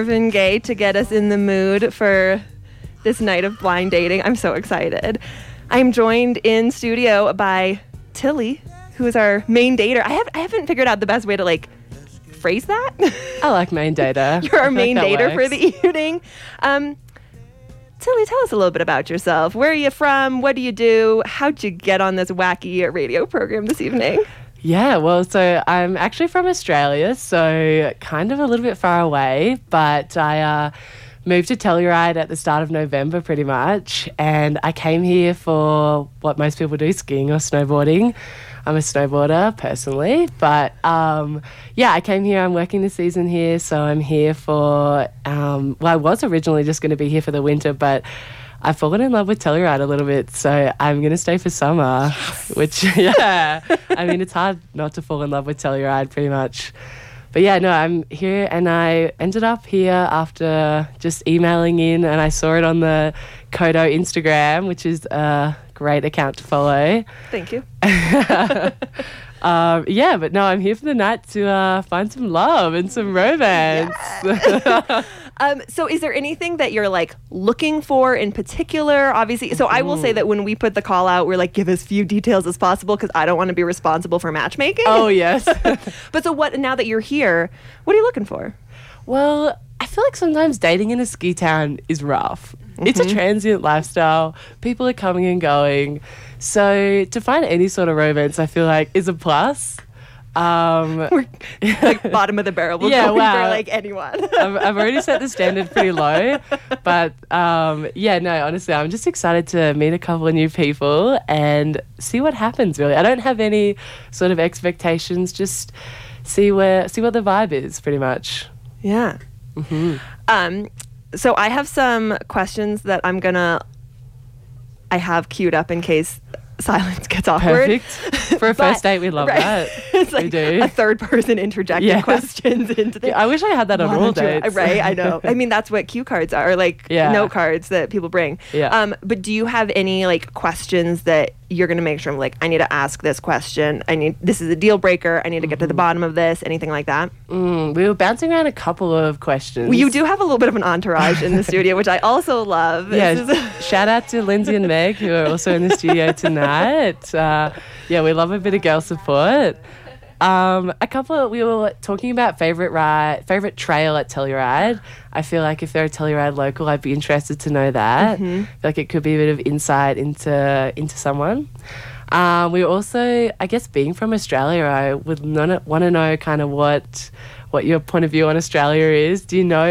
Marvin Gaye to get us in the mood for this night of blind dating. I'm so excited. I'm joined in studio by Tilly, who is our main dater. I have I haven't figured out the best way to like phrase that. I like main data. You're our main That dater for the evening. Um, Tilly, tell us a little bit about yourself. Where are you from? What do you do? How'd you get on this wacky radio program this evening? Yeah, well, so I'm actually from Australia, so kind of a little bit far away, but I uh, moved to Telluride at the start of November pretty much, and I came here for what most people do skiing or snowboarding. I'm a snowboarder personally, but um, yeah, I came here. I'm working the season here, so I'm here for. Um, well, I was originally just going to be here for the winter, but I've fallen in love with Telluride a little bit, so I'm going to stay for summer. Which, yeah, I mean, it's hard not to fall in love with Telluride pretty much. But yeah, no, I'm here and I ended up here after just emailing in and I saw it on the KOTO Instagram, which is a great account to follow. Thank you. Um, yeah, but no, I'm here for the night to uh, find some love and some romance. Um, so, is there anything that you're like looking for in particular? Obviously, so I will say that when we put the call out, we're like, give as few details as possible because I don't want to be responsible for matchmaking. oh, yes. but so what? Now that you're here, what are you looking for? Well, I feel like sometimes dating in a ski town is rough. It's a transient lifestyle. People are coming and going. So to find any sort of romance, I feel like is a plus. Um, We're like bottom of the barrel. We're Yeah, going for wow. like anyone. I've, I've already set the standard pretty low, but um, yeah, no, honestly, I'm just excited to meet a couple of new people and see what happens. Really, I don't have any sort of expectations. Just see where see what the vibe is, pretty much. yeah. Mm-hmm. Um, so I have some questions that I'm gonna. I have queued up in case silence gets awkward. Perfect for a first date. We love right. that. it's We do. a third person interjecting Yes. questions into the. Yeah, I wish I had that on all dates. Right, I know. I mean, that's what cue cards are, like Yeah. note cards that people bring. Yeah. Um, but do you have any like questions that you're gonna make sure I'm like, I need to ask this question. I need this is a deal breaker. I need to get to the bottom of this. Anything like that? Mm, we were bouncing around a couple of questions. Well, you do have a little bit of an entourage in the studio, which I also love. Yeah, shout out to Lindsay and Meg who are also in the studio tonight. Uh, yeah, we love a bit of girl support. Um, a couple of, we were talking about favorite ride, favorite trail at Telluride. I feel like if they're a Telluride local, I'd be interested to know that. Mm-hmm. I feel like it could be a bit of insight into into someone. Um, we also, I guess, being from Australia, I would want to know kind of what what your point of view on Australia is. Do you know?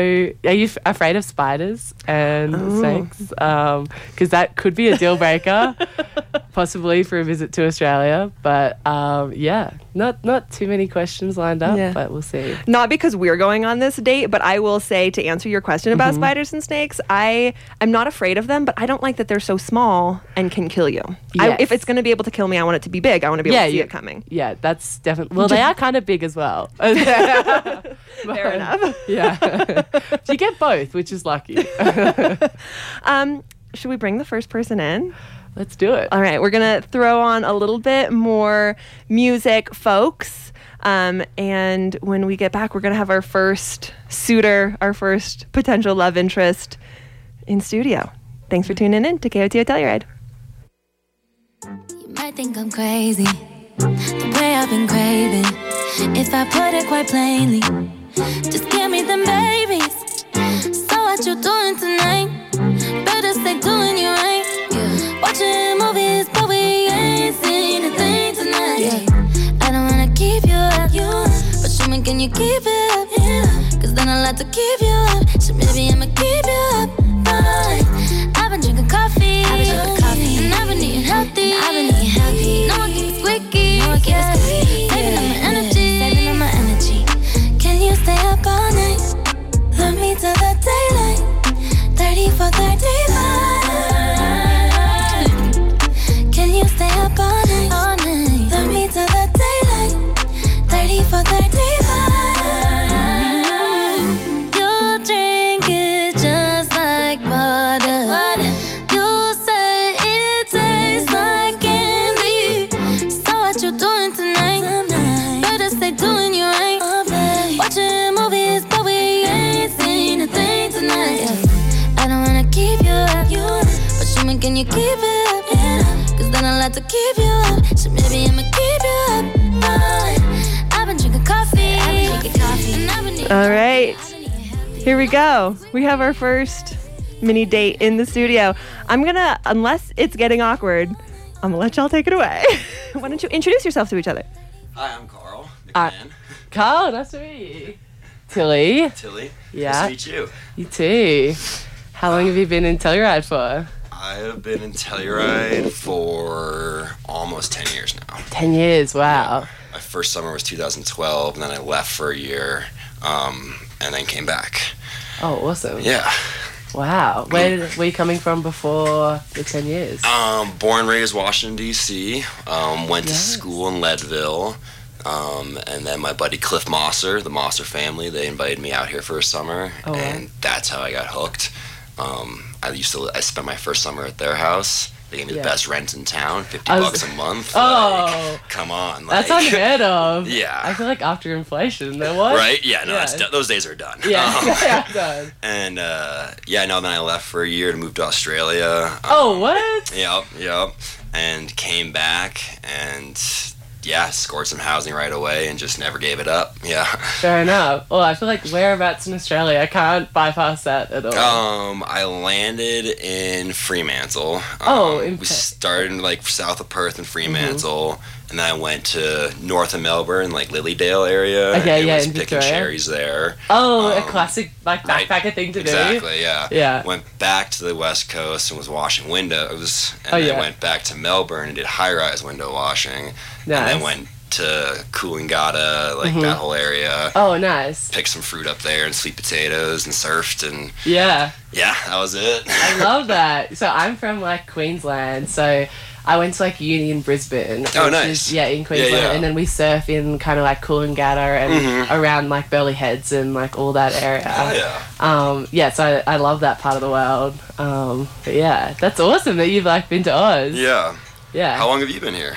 Are you f- afraid of spiders and snakes? Because that could be a deal breaker, possibly for a visit to Australia. But um, yeah, not not too many questions lined up, Yeah. but we'll see. not because we're going on this date, but I will say to answer your question about Mm-hmm. spiders and snakes, I am not afraid of them, but I don't like that they're so small and can kill you. I, if it's going to be able to kill me, I want it to be big. I want to be able Yeah, to see you- it coming. Yeah, that's definitely. Well, they are kind of big as well. Fair enough. Yeah, you get both, which is lucky. Um, should we bring the first person in? Let's do it. All right, we're gonna throw on a little bit more music, folks. Um, and when we get back, we're gonna have our first suitor, our first potential love interest in studio. Thanks for tuning in to KOTO Telluride. You might think I'm crazy, the way I've been craving. If I put it quite plainly, just give me them babies. So what you doing tonight? Better stay doing you right. Watching movies, but we ain't seen a thing tonight. Yeah. I don't wanna keep you up, but show me can you keep it up? Yeah. Cause then I'll have to keep you up. So maybe I'ma keep Here we go. We have our first mini date in the studio. I'm gonna, unless it's getting awkward, I'm gonna let y'all take it away. Why don't you introduce yourself to each other? Hi, I'm Carl Uh, Carl, nice to meet you. Tilly, Tilly. Yeah. Nice to meet you. you too. How long have you been in Telluride for? I have been in Telluride for almost 10 years now. 10 years, wow. My first summer was 2012, and then I left for a year, um, and then came back. Oh, awesome. Yeah. Wow. Where were you coming from before the 10 years? Um, born raised Washington D.C. Um, went to school in Leadville, um, and then my buddy Cliff Mosser, the Mosser family, they invited me out here for a summer, Oh, wow. and that's how I got hooked. Um, I used to. I spent my first summer at their house. They gave me Yeah. the best rent in town, fifty was- bucks a month. Oh. like, come on, like, That's unheard of. Yeah. I feel like after inflation, there was. right? Yeah, no, Yeah. That's done. those days are done. Yeah. Um, yeah, done. and uh, yeah, no, then I left for a year to move to Australia. Oh, Um, what? Yep, yep. And came back and yeah, scored some housing right away and just never gave it up. Yeah. Fair enough. Well, I feel like whereabouts in Australia, I can't bypass that at all. Um, I landed in Fremantle. Um, Oh, in we started like south of Perth in Fremantle, and then I went to north of Melbourne, like Lilydale area. Okay, and yeah, was in picking Victoria. cherries there. oh, a um, classic like backpacker thing to do. Exactly, yeah. Yeah. Went back to the west coast and was washing windows, and Oh, then yeah. went back to Melbourne and did high rise window washing, and then went to Coolangatta, like Mhm. that whole area. Oh, nice. Picked some fruit up there and sweet potatoes and surfed and Yeah. yeah, that was it. I love that. So I'm from like Queensland, so I went to like uni in Brisbane. Oh, nice. Is, yeah, in Queensland, yeah. and then we surf in kind of like Coolangatta and Mhm. around like Burleigh Heads and like all that area. Oh yeah. Um, yeah, so I, I love that part of the world. Um, but yeah, that's awesome that you've like been to Oz. Yeah. Yeah. How long have you been here?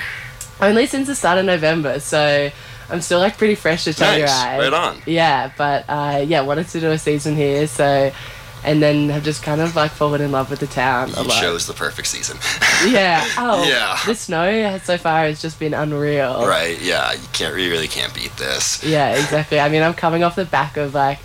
Only since the start of November, so I'm still like pretty fresh to Telluride. Nice. Right on. Yeah, but uh, yeah, wanted to do a season here, so and then have just kind of like fallen in love with the town a You lot. chose the perfect season. Yeah. Oh. Yeah. The snow so far has just been unreal. right. Yeah. You can't. You really can't beat this. Yeah, exactly. I mean, I'm coming off the back of like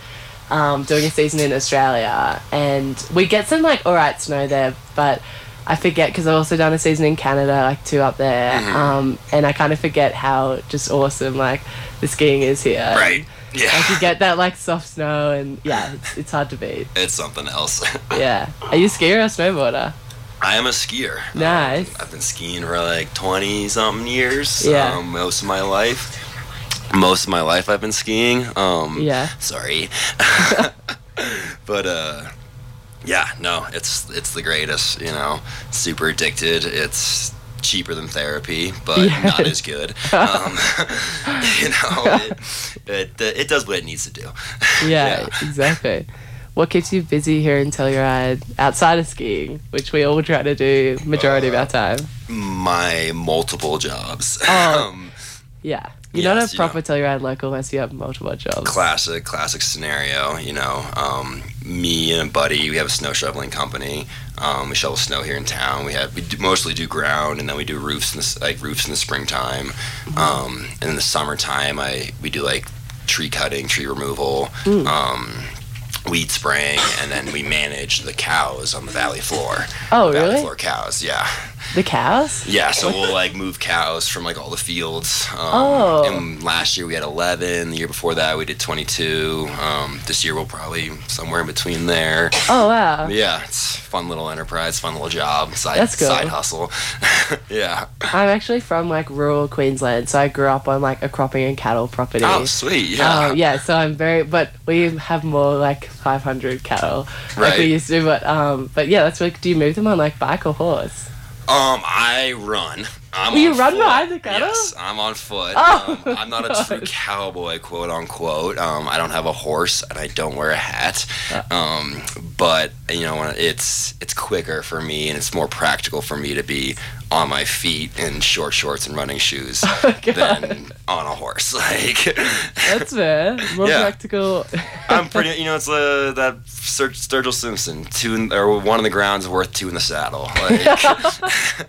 um, doing a season in Australia, and we get some like alright snow there, but I forget because I've also done a season in Canada, like two up there, Mhm. um, and I kind of forget how just awesome like the skiing is here. Right. Like you Yeah. get that like soft snow, and yeah, it's, it's hard to beat. It's something else. Yeah. Are you a skier or a snowboarder? I am a skier. Nice. Um, I've been skiing for like 20 something years. Yeah. Um, most of my life. Most of my life I've been skiing. Um, Yeah. Sorry. but, uh, yeah, no, it's it's the greatest, you know. Super addicted. It's cheaper than therapy, but Yeah. not as good. Um, you know, it, it, it does what it needs to do. Yeah, exactly. What keeps you busy here in Telluride outside of skiing, which we all try to do majority of our time? My multiple jobs. Oh. um, Yeah. Not Yes, a you proper know. Telluride local unless you have multiple jobs. classic classic scenario you know um, me and a buddy we have a snow shoveling company um, we shovel snow here in town we have we do, mostly do ground and then we do roofs in the, like roofs in the springtime um, and in the summertime i we do like tree cutting tree removal Mm. um, weed spraying and then we manage the cows on the valley floor Oh, valley really? Valley floor cows yeah The cows? yeah, so we'll like move cows from like all the fields. Um, Oh. And last year we had 11. The year before that we did 22. Um, this year we'll probably somewhere in between there. Oh, wow. Yeah, it's fun little enterprise, fun little job, side That's cool. side hustle. yeah. I'm actually from like rural Queensland, so I grew up on like a cropping and cattle property. Oh, sweet. Yeah. Oh, yeah, so I'm very, but we have more like 500 cattle like we used to. But um, but yeah, that's like, do you move them on like bike or horse? Um, I run. I'm You run foot. behind the cattle? Yes, I'm on foot. Oh, um, I'm not a true cowboy, quote unquote. Um, I don't have a horse and I don't wear a hat. Uh. Um, but you know, it's it's quicker for me and it's more practical for me to be on my feet in short shorts and running shoes Oh, than on a horse. Like That's fair. More Yeah. practical. I'm pretty. You know, it's uh, that Sir Sturgill Simpson. Two in, or one in the ground is worth two in the saddle. Like,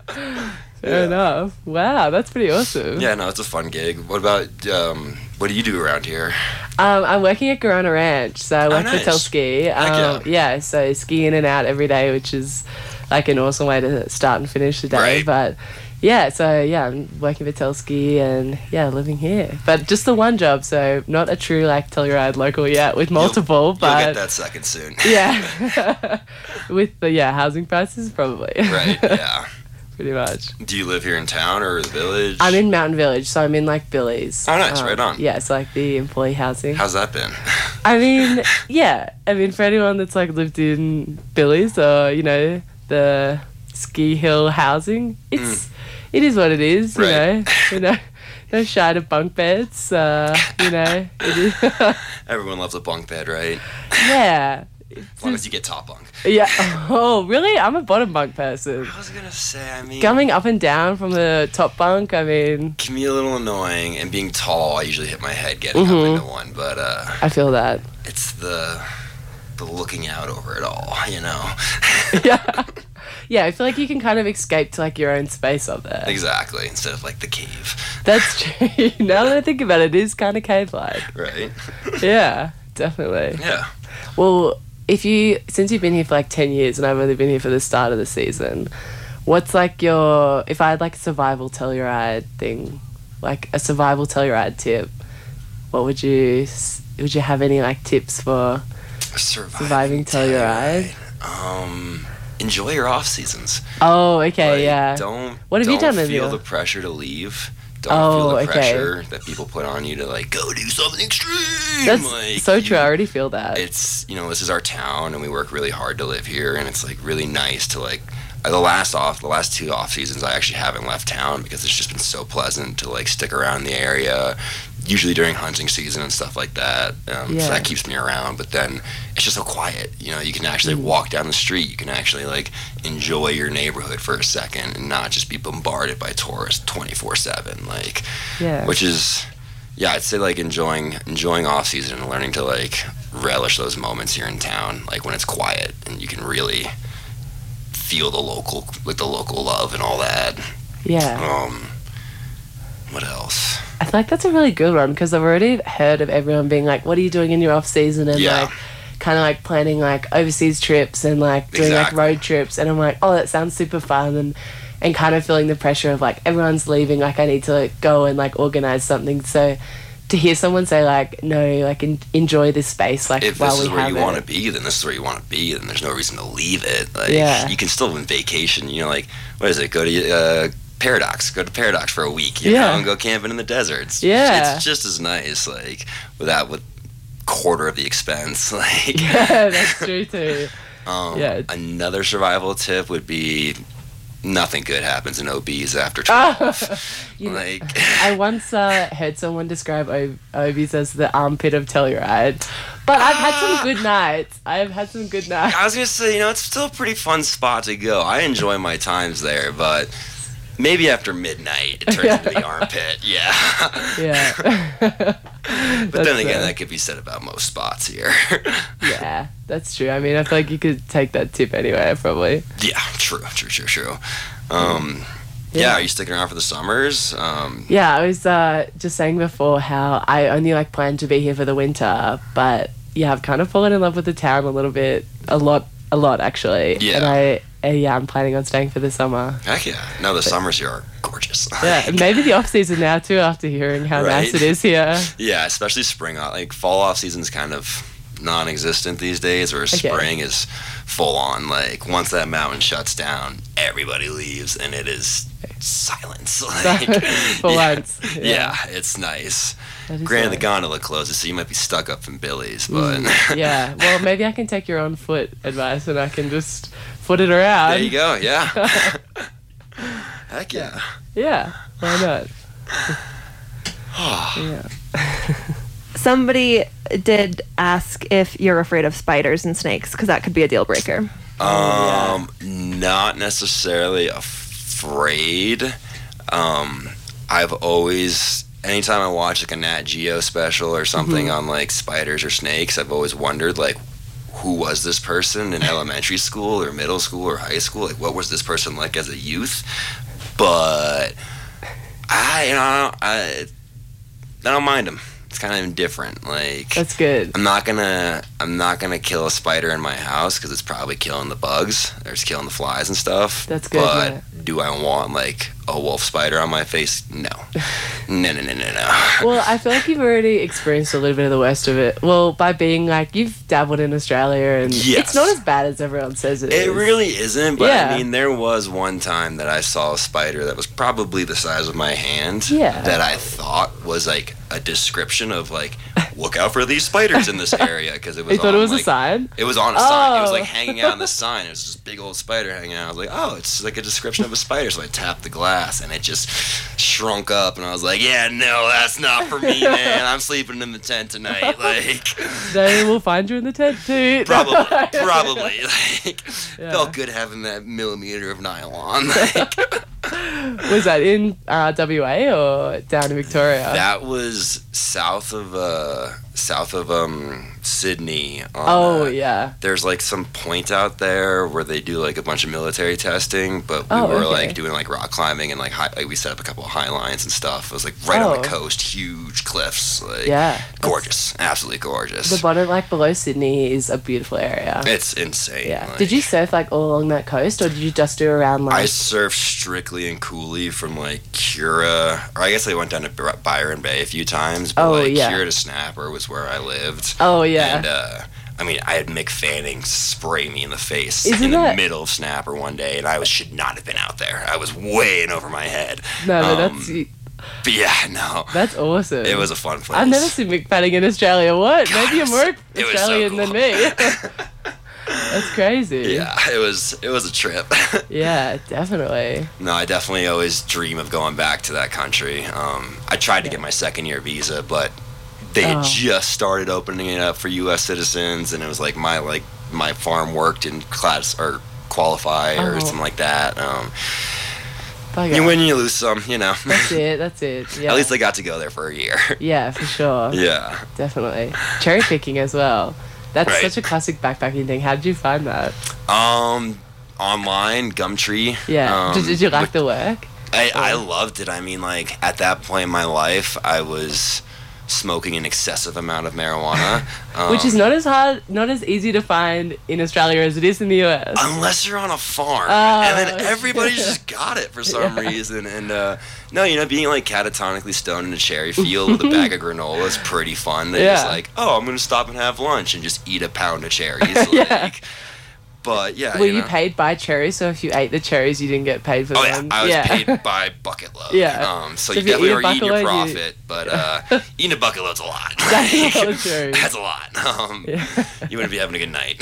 Fair Yeah. enough. Wow, that's pretty awesome. yeah, no, it's a fun gig. What about um, what do you do around here? Um, I'm working at Gorrono Ranch, so I work Oh, nice. for Telski. Um, yeah, so ski in and out every day, which is like an awesome way to start and finish the day. Right. But yeah, so yeah, I'm working for Telski and yeah, living here. But just the one job, so not a true like Telluride local yet with multiple, You'll but get that second soon. yeah, with the yeah housing prices probably. right. Yeah. pretty much. Do you live here in town or the village? I'm in Mountain Village, so I'm in like Billy's. Oh, nice, right on. Yeah, it's like the employee housing. How's that been? I mean, yeah. I mean, for anyone that's like lived in Billy's or you know the ski hill housing, it's it is what it is. You Mm. Right. know, you know, no shy to bunk beds. Uh, you know. Everyone loves a bunk bed, right? yeah. As long as you get top bunk. Yeah. Oh, really? I'm a bottom bunk person. I was gonna say, I mean, Coming up and down from the top bunk. I mean, can be a little annoying, and being tall, I usually hit my head getting Mhm. up into one. But uh, I feel that. it's the the looking out over it all, you know. yeah. Yeah, I feel like you can kind of escape to like your own space up there. exactly. Instead of like the cave, That's true. now that I think about it, it is kind of cave like. right? Yeah, definitely. Yeah. Well, if you since you've been here for like ten years and I've only been here for the start of the season, what's like your if I had like a survival Telluride thing, like a survival Telluride tip, what would you would you have any like tips for? Surviving Telluride. Um, enjoy your off seasons. Oh, okay, Like, yeah. Don't. What have you don't done in Feel your- the pressure to leave. Don't Oh, feel the okay. pressure that people put on you to like go do something extreme. That's like, so you- true. I already feel that. It's you know this is our town and we work really hard to live here and it's like really nice to like uh, the last off the last two off seasons I actually haven't left town because it's just been so pleasant to like stick around the area usually during hunting season and stuff like that um, Yeah. so that keeps me around but then it's just so quiet you know you can actually Mm. walk down the street you can actually like enjoy your neighborhood for a second and not just be bombarded by tourists 24 7 like yeah. which is yeah i'd say like enjoying enjoying off season and learning to like relish those moments here in town like when it's quiet and you can really feel the local like the local love and all that yeah. um what else I feel like that's a really good one because I've already heard of everyone being like, "What are you doing in your off season?" and Yeah. like, kind of like planning like overseas trips and like doing Exactly. like road trips. And I'm like, "Oh, that sounds super fun," and and kind of feeling the pressure of like everyone's leaving, like I need to like, go and like organize something. So to hear someone say like, "No, like en- enjoy this space," like if while this is where you want to be then this is where you want to be then there's no reason to leave it like Yeah. you can still on vacation you know like what is it go to uh Paradox, go to Paradox for a week, you Yeah. know, and go camping in the deserts. Yeah. it's just as nice, like without with quarter of the expense. Like, yeah, that's true too. Um, Yeah. Another survival tip would be nothing good happens in OBs after 12. You like, I once uh, heard someone describe o- Obies as the armpit of Telluride, but I've had some good nights. I have had some good nights. I was going to say, you know, it's still a pretty fun spot to go. I enjoy my times there, but maybe after midnight it turns into the armpit. Yeah. Yeah. but then again, that could be said about most spots here. yeah, that's true. I mean, I feel like you could take that tip anywhere, probably. yeah, true, true, true, true. Um, yeah. Yeah. are you sticking around for the summers? Um, Yeah, I was uh, just saying before how I only like planned to be here for the winter, but yeah, I've kind of fallen in love with the town a little bit, a lot, a lot actually. Yeah. And I, uh, yeah, I'm planning on staying for the summer. heck yeah. No, the summers here are gorgeous. Yeah, maybe the off season now too. After hearing how nice it is here. Yeah, especially spring. uh, Like fall off season's kind of non-existent these days, whereas Okay. spring is full on. Like once that mountain shuts down, everybody leaves, and it is silence. Like, For yeah, once, Yeah. yeah. it's nice. Is Granted, the gondola closes, so you might be stuck up in Billy's, but Mm, yeah. Well, maybe I can take your on foot advice and I can just foot it around. there you go. Yeah. Heck yeah. Yeah, why not? yeah. Somebody did ask if you're afraid of spiders and snakes because that could be a deal breaker. Um, not necessarily afraid. Um, I've always, anytime I watch like a Nat Geo special or something Mm-hmm. on like spiders or snakes, I've always wondered like, who was this person in elementary school or middle school or high school? Like, what was this person like as a youth? But I, you know, I, I don't mind them. It's kind of indifferent. Like, That's good. I'm not gonna I'm not gonna kill a spider in my house because it's probably killing the bugs or it's killing the flies and stuff. That's good, But yeah. do I want like a wolf spider on my face? No. no no no no no. Well, I feel like you've already experienced a little bit of the worst of it. Well, by being like you've dabbled in Australia, and Yes. it's not as bad as everyone says it is. It really isn't, but Yeah. I mean, there was one time that I saw a spider that was probably the size of my hand. Yeah. That I thought was like a description of like, look out for these spiders in this area because it was. You thought it on, was a sign. It was on a sign. It was Oh. like hanging out on the sign. It was this big old spider hanging out. I was like, oh, it's like a description of a spider. So I tapped the and it just shrunk up. And I was like, yeah, no, that's not for me, man. I'm sleeping in the tent tonight. Like, They will find you in the tent too. probably, probably. Like, Yeah. felt good having that millimeter of nylon. Like, Was that in uh, WA or down in Victoria? that was south of uh, south of um Sydney. On, oh uh, yeah. there's like some point out there where they do like a bunch of military testing, but we Oh, were okay. like doing like rock climbing and like, high, like we set up a couple of high lines and stuff. It was like right on Oh. the coast, huge cliffs, like Yeah. gorgeous, absolutely gorgeous. The bottom, like below Sydney, is a beautiful area. it's insane. Yeah. like- did you surf like all along that coast, or did you just do around like? I surfed strictly in Cooley from like Kirra, or I guess I went down to Byron Bay a few times, but Oh, like yeah. Kirra to Snapper was where I lived. oh yeah. And uh, I mean, I had Mick Fanning spray me in the face Isn't in the that- middle of Snapper one day, and I was should not have been out there. I was way in over my head. no, but um, that's But yeah, no, that's awesome. it was a fun place. I've never seen Mick Fanning in Australia. What? God, Maybe you're more was so Australian than me. That's crazy. Yeah, it was it was a trip. Yeah, definitely. no, I definitely always dream of going back to that country. Um, I tried to get my second year visa, but they had Oh. just started opening it up for U.S. citizens, and it was like my like my farm worked didn't class or qualify or Oh. something like that. Um, Bugger. You win, you lose some, you know. That's it. That's it. Yeah. At least I got to go there for a year. Yeah, for sure. yeah. Definitely. Cherry picking as well. That's Right. such a classic backpacking thing. How did you find that? Um, online Gumtree. Yeah. Um, did, did you like the work? I, I loved it. I mean, like at that point in my life, I was smoking an excessive amount of marijuana, um, Which is not as hard, not as easy to find in Australia as it is in the US. unless you're on a farm, Oh, and then everybody yeah. just got it for some Yeah. reason. And uh, no, you know, being like catatonically stoned in a cherry field with a bag of granola is pretty fun. They're just like, oh, I'm gonna stop and have lunch and just eat a pound of cherries. Yeah. Like, but yeah, Were you, you paid by cherries? So if you ate the cherries, you didn't get paid for Oh yeah, them. I was paid by bucket load. Yeah. Um, so, So you definitely were eating your load, you- profit, but uh, eating a bucket load's a lot. That's a lot. That's a lot. Um, Yeah. You wouldn't be having a good night.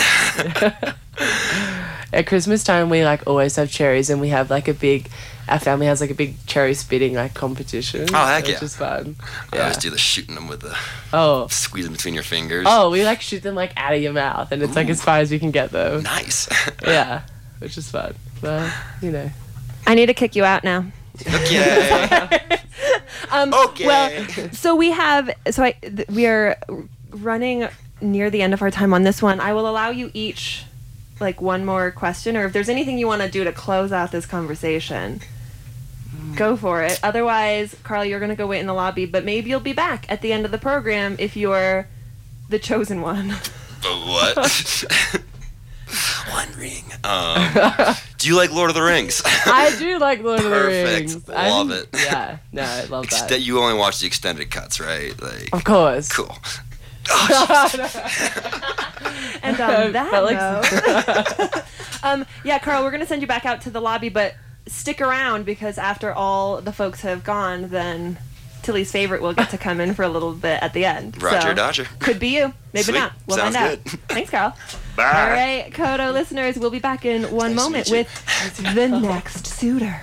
At Christmas time, we like always have cherries, and we have like a big. Our family has like a big cherry spitting like competition. Oh, heck which yeah. is fun. I Yeah. always do the shooting them with the Oh. squeezing between your fingers. Oh, we like shoot them like out of your mouth, and it's like as far as you can get them. nice. Yeah, which is fun. Well, you know. I need to kick you out now. okay. Um, Okay. Well, so we have. So I. Th- we are running near the end of our time on this one. I will allow you each like one more question, or if there's anything you want to do to close out this conversation, go for it. Otherwise, Carl, you're gonna go wait in the lobby, but maybe you'll be back at the end of the program if you're the chosen one. But what? One ring. Um, do you like Lord of the Rings? I do like Lord of the Perfect. Rings. Love I'm- it. Yeah, no, I love Ex- that. that you only watch the extended cuts, right? Like, Of course. cool. And on that Felt note, um, yeah, Carl, we're gonna send you back out to the lobby, but stick around because after all the folks have gone, then Tilly's favorite will get to come in for a little bit at the end. Roger, so, Dodger. Could be you, maybe Sweet. not. We'll Sounds find out. good. Thanks, Carl. Bye. All right, KOTO listeners, we'll be back in one Nice moment with the next suitor.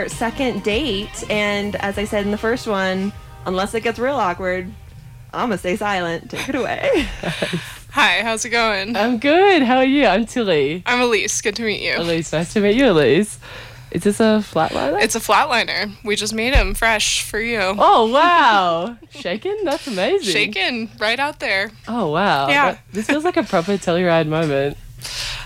Our second date. And as I said in the first one, unless it gets real awkward, I'm going to stay silent. Take it away. Hi, how's it going? I'm good. How are you? I'm Tilly. I'm Elise. Good to meet you. Elise, nice to meet you, Elise. Is this a flatliner? It's a flatliner. We just made him fresh for you. Oh wow! Shaken? That's amazing. Shaken right out there. Oh wow! Yeah. That- this feels like a proper Telluride moment.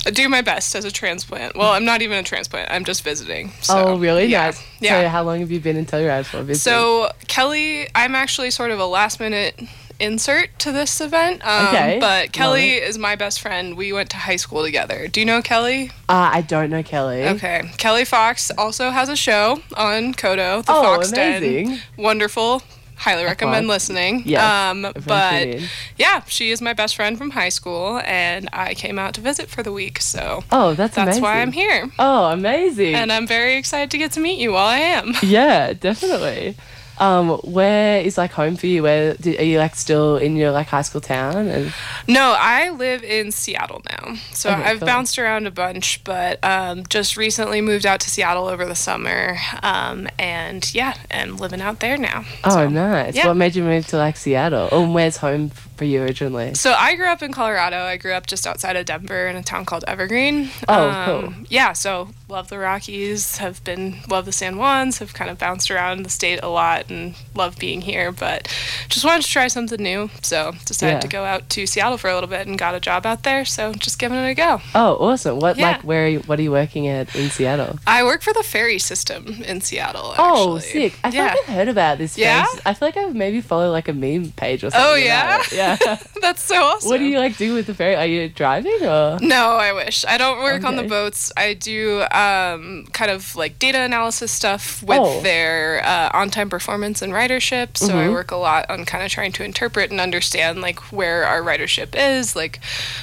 I do my best as a transplant. Well, I'm not even a transplant. I'm just visiting. So, oh really? Yeah. Nice. Yeah. So how long have you been in Telluride for? visiting? So Kelly, I'm actually sort of a last minute insert to this event. Um, Okay. But Kelly is my best friend. We went to high school together. Do you know Kelly? uh, I don't know Kelly. Okay. Kelly Fox also has a show on KOTO, the Oh, Fox Den. amazing. Wonderful. Highly recommend listening. Yes, Um, but yeah, she is my best friend from high school, and I came out to visit for the week. So Oh, that's that's amazing. why I'm here. Oh, amazing. And I'm very excited to get to meet you while I am. yeah, definitely. Um, where is like home for you? Where do, are you like still in your like high school town? And No, I live in Seattle now. So Okay, I've cool. bounced around a bunch, but um, just recently moved out to Seattle over the summer. Um, and yeah, am living out there now. oh, So- nice. yeah. What made you move to like Seattle? Oh, and where's home for you originally? So I grew up in Colorado. I grew up just outside of Denver in a town called Evergreen. Oh, cool. Um, yeah, so love the Rockies. Have been love the San Juans. Have kind of bounced around the state a lot and love being here. But just wanted to try something new. So decided Yeah. to go out to Seattle for a little bit and got a job out there. So just giving it a go. Oh, awesome. What Yeah. like where? Are you, what are you working at in Seattle? I work for the ferry system in Seattle. Oh, sick! I feel yeah. like I've heard about this. Yeah? place. I feel like I've maybe followed like a meme page or oh, something. Oh, yeah? Yeah. That's so awesome. what do you like do with the ferry? Are you driving or? No, I wish. I don't work on the boats. I do um, kind of like data analysis stuff with Oh. their uh, on time performance and ridership. So I Mhm. work a lot on kind of trying to interpret and understand like where our ridership is, like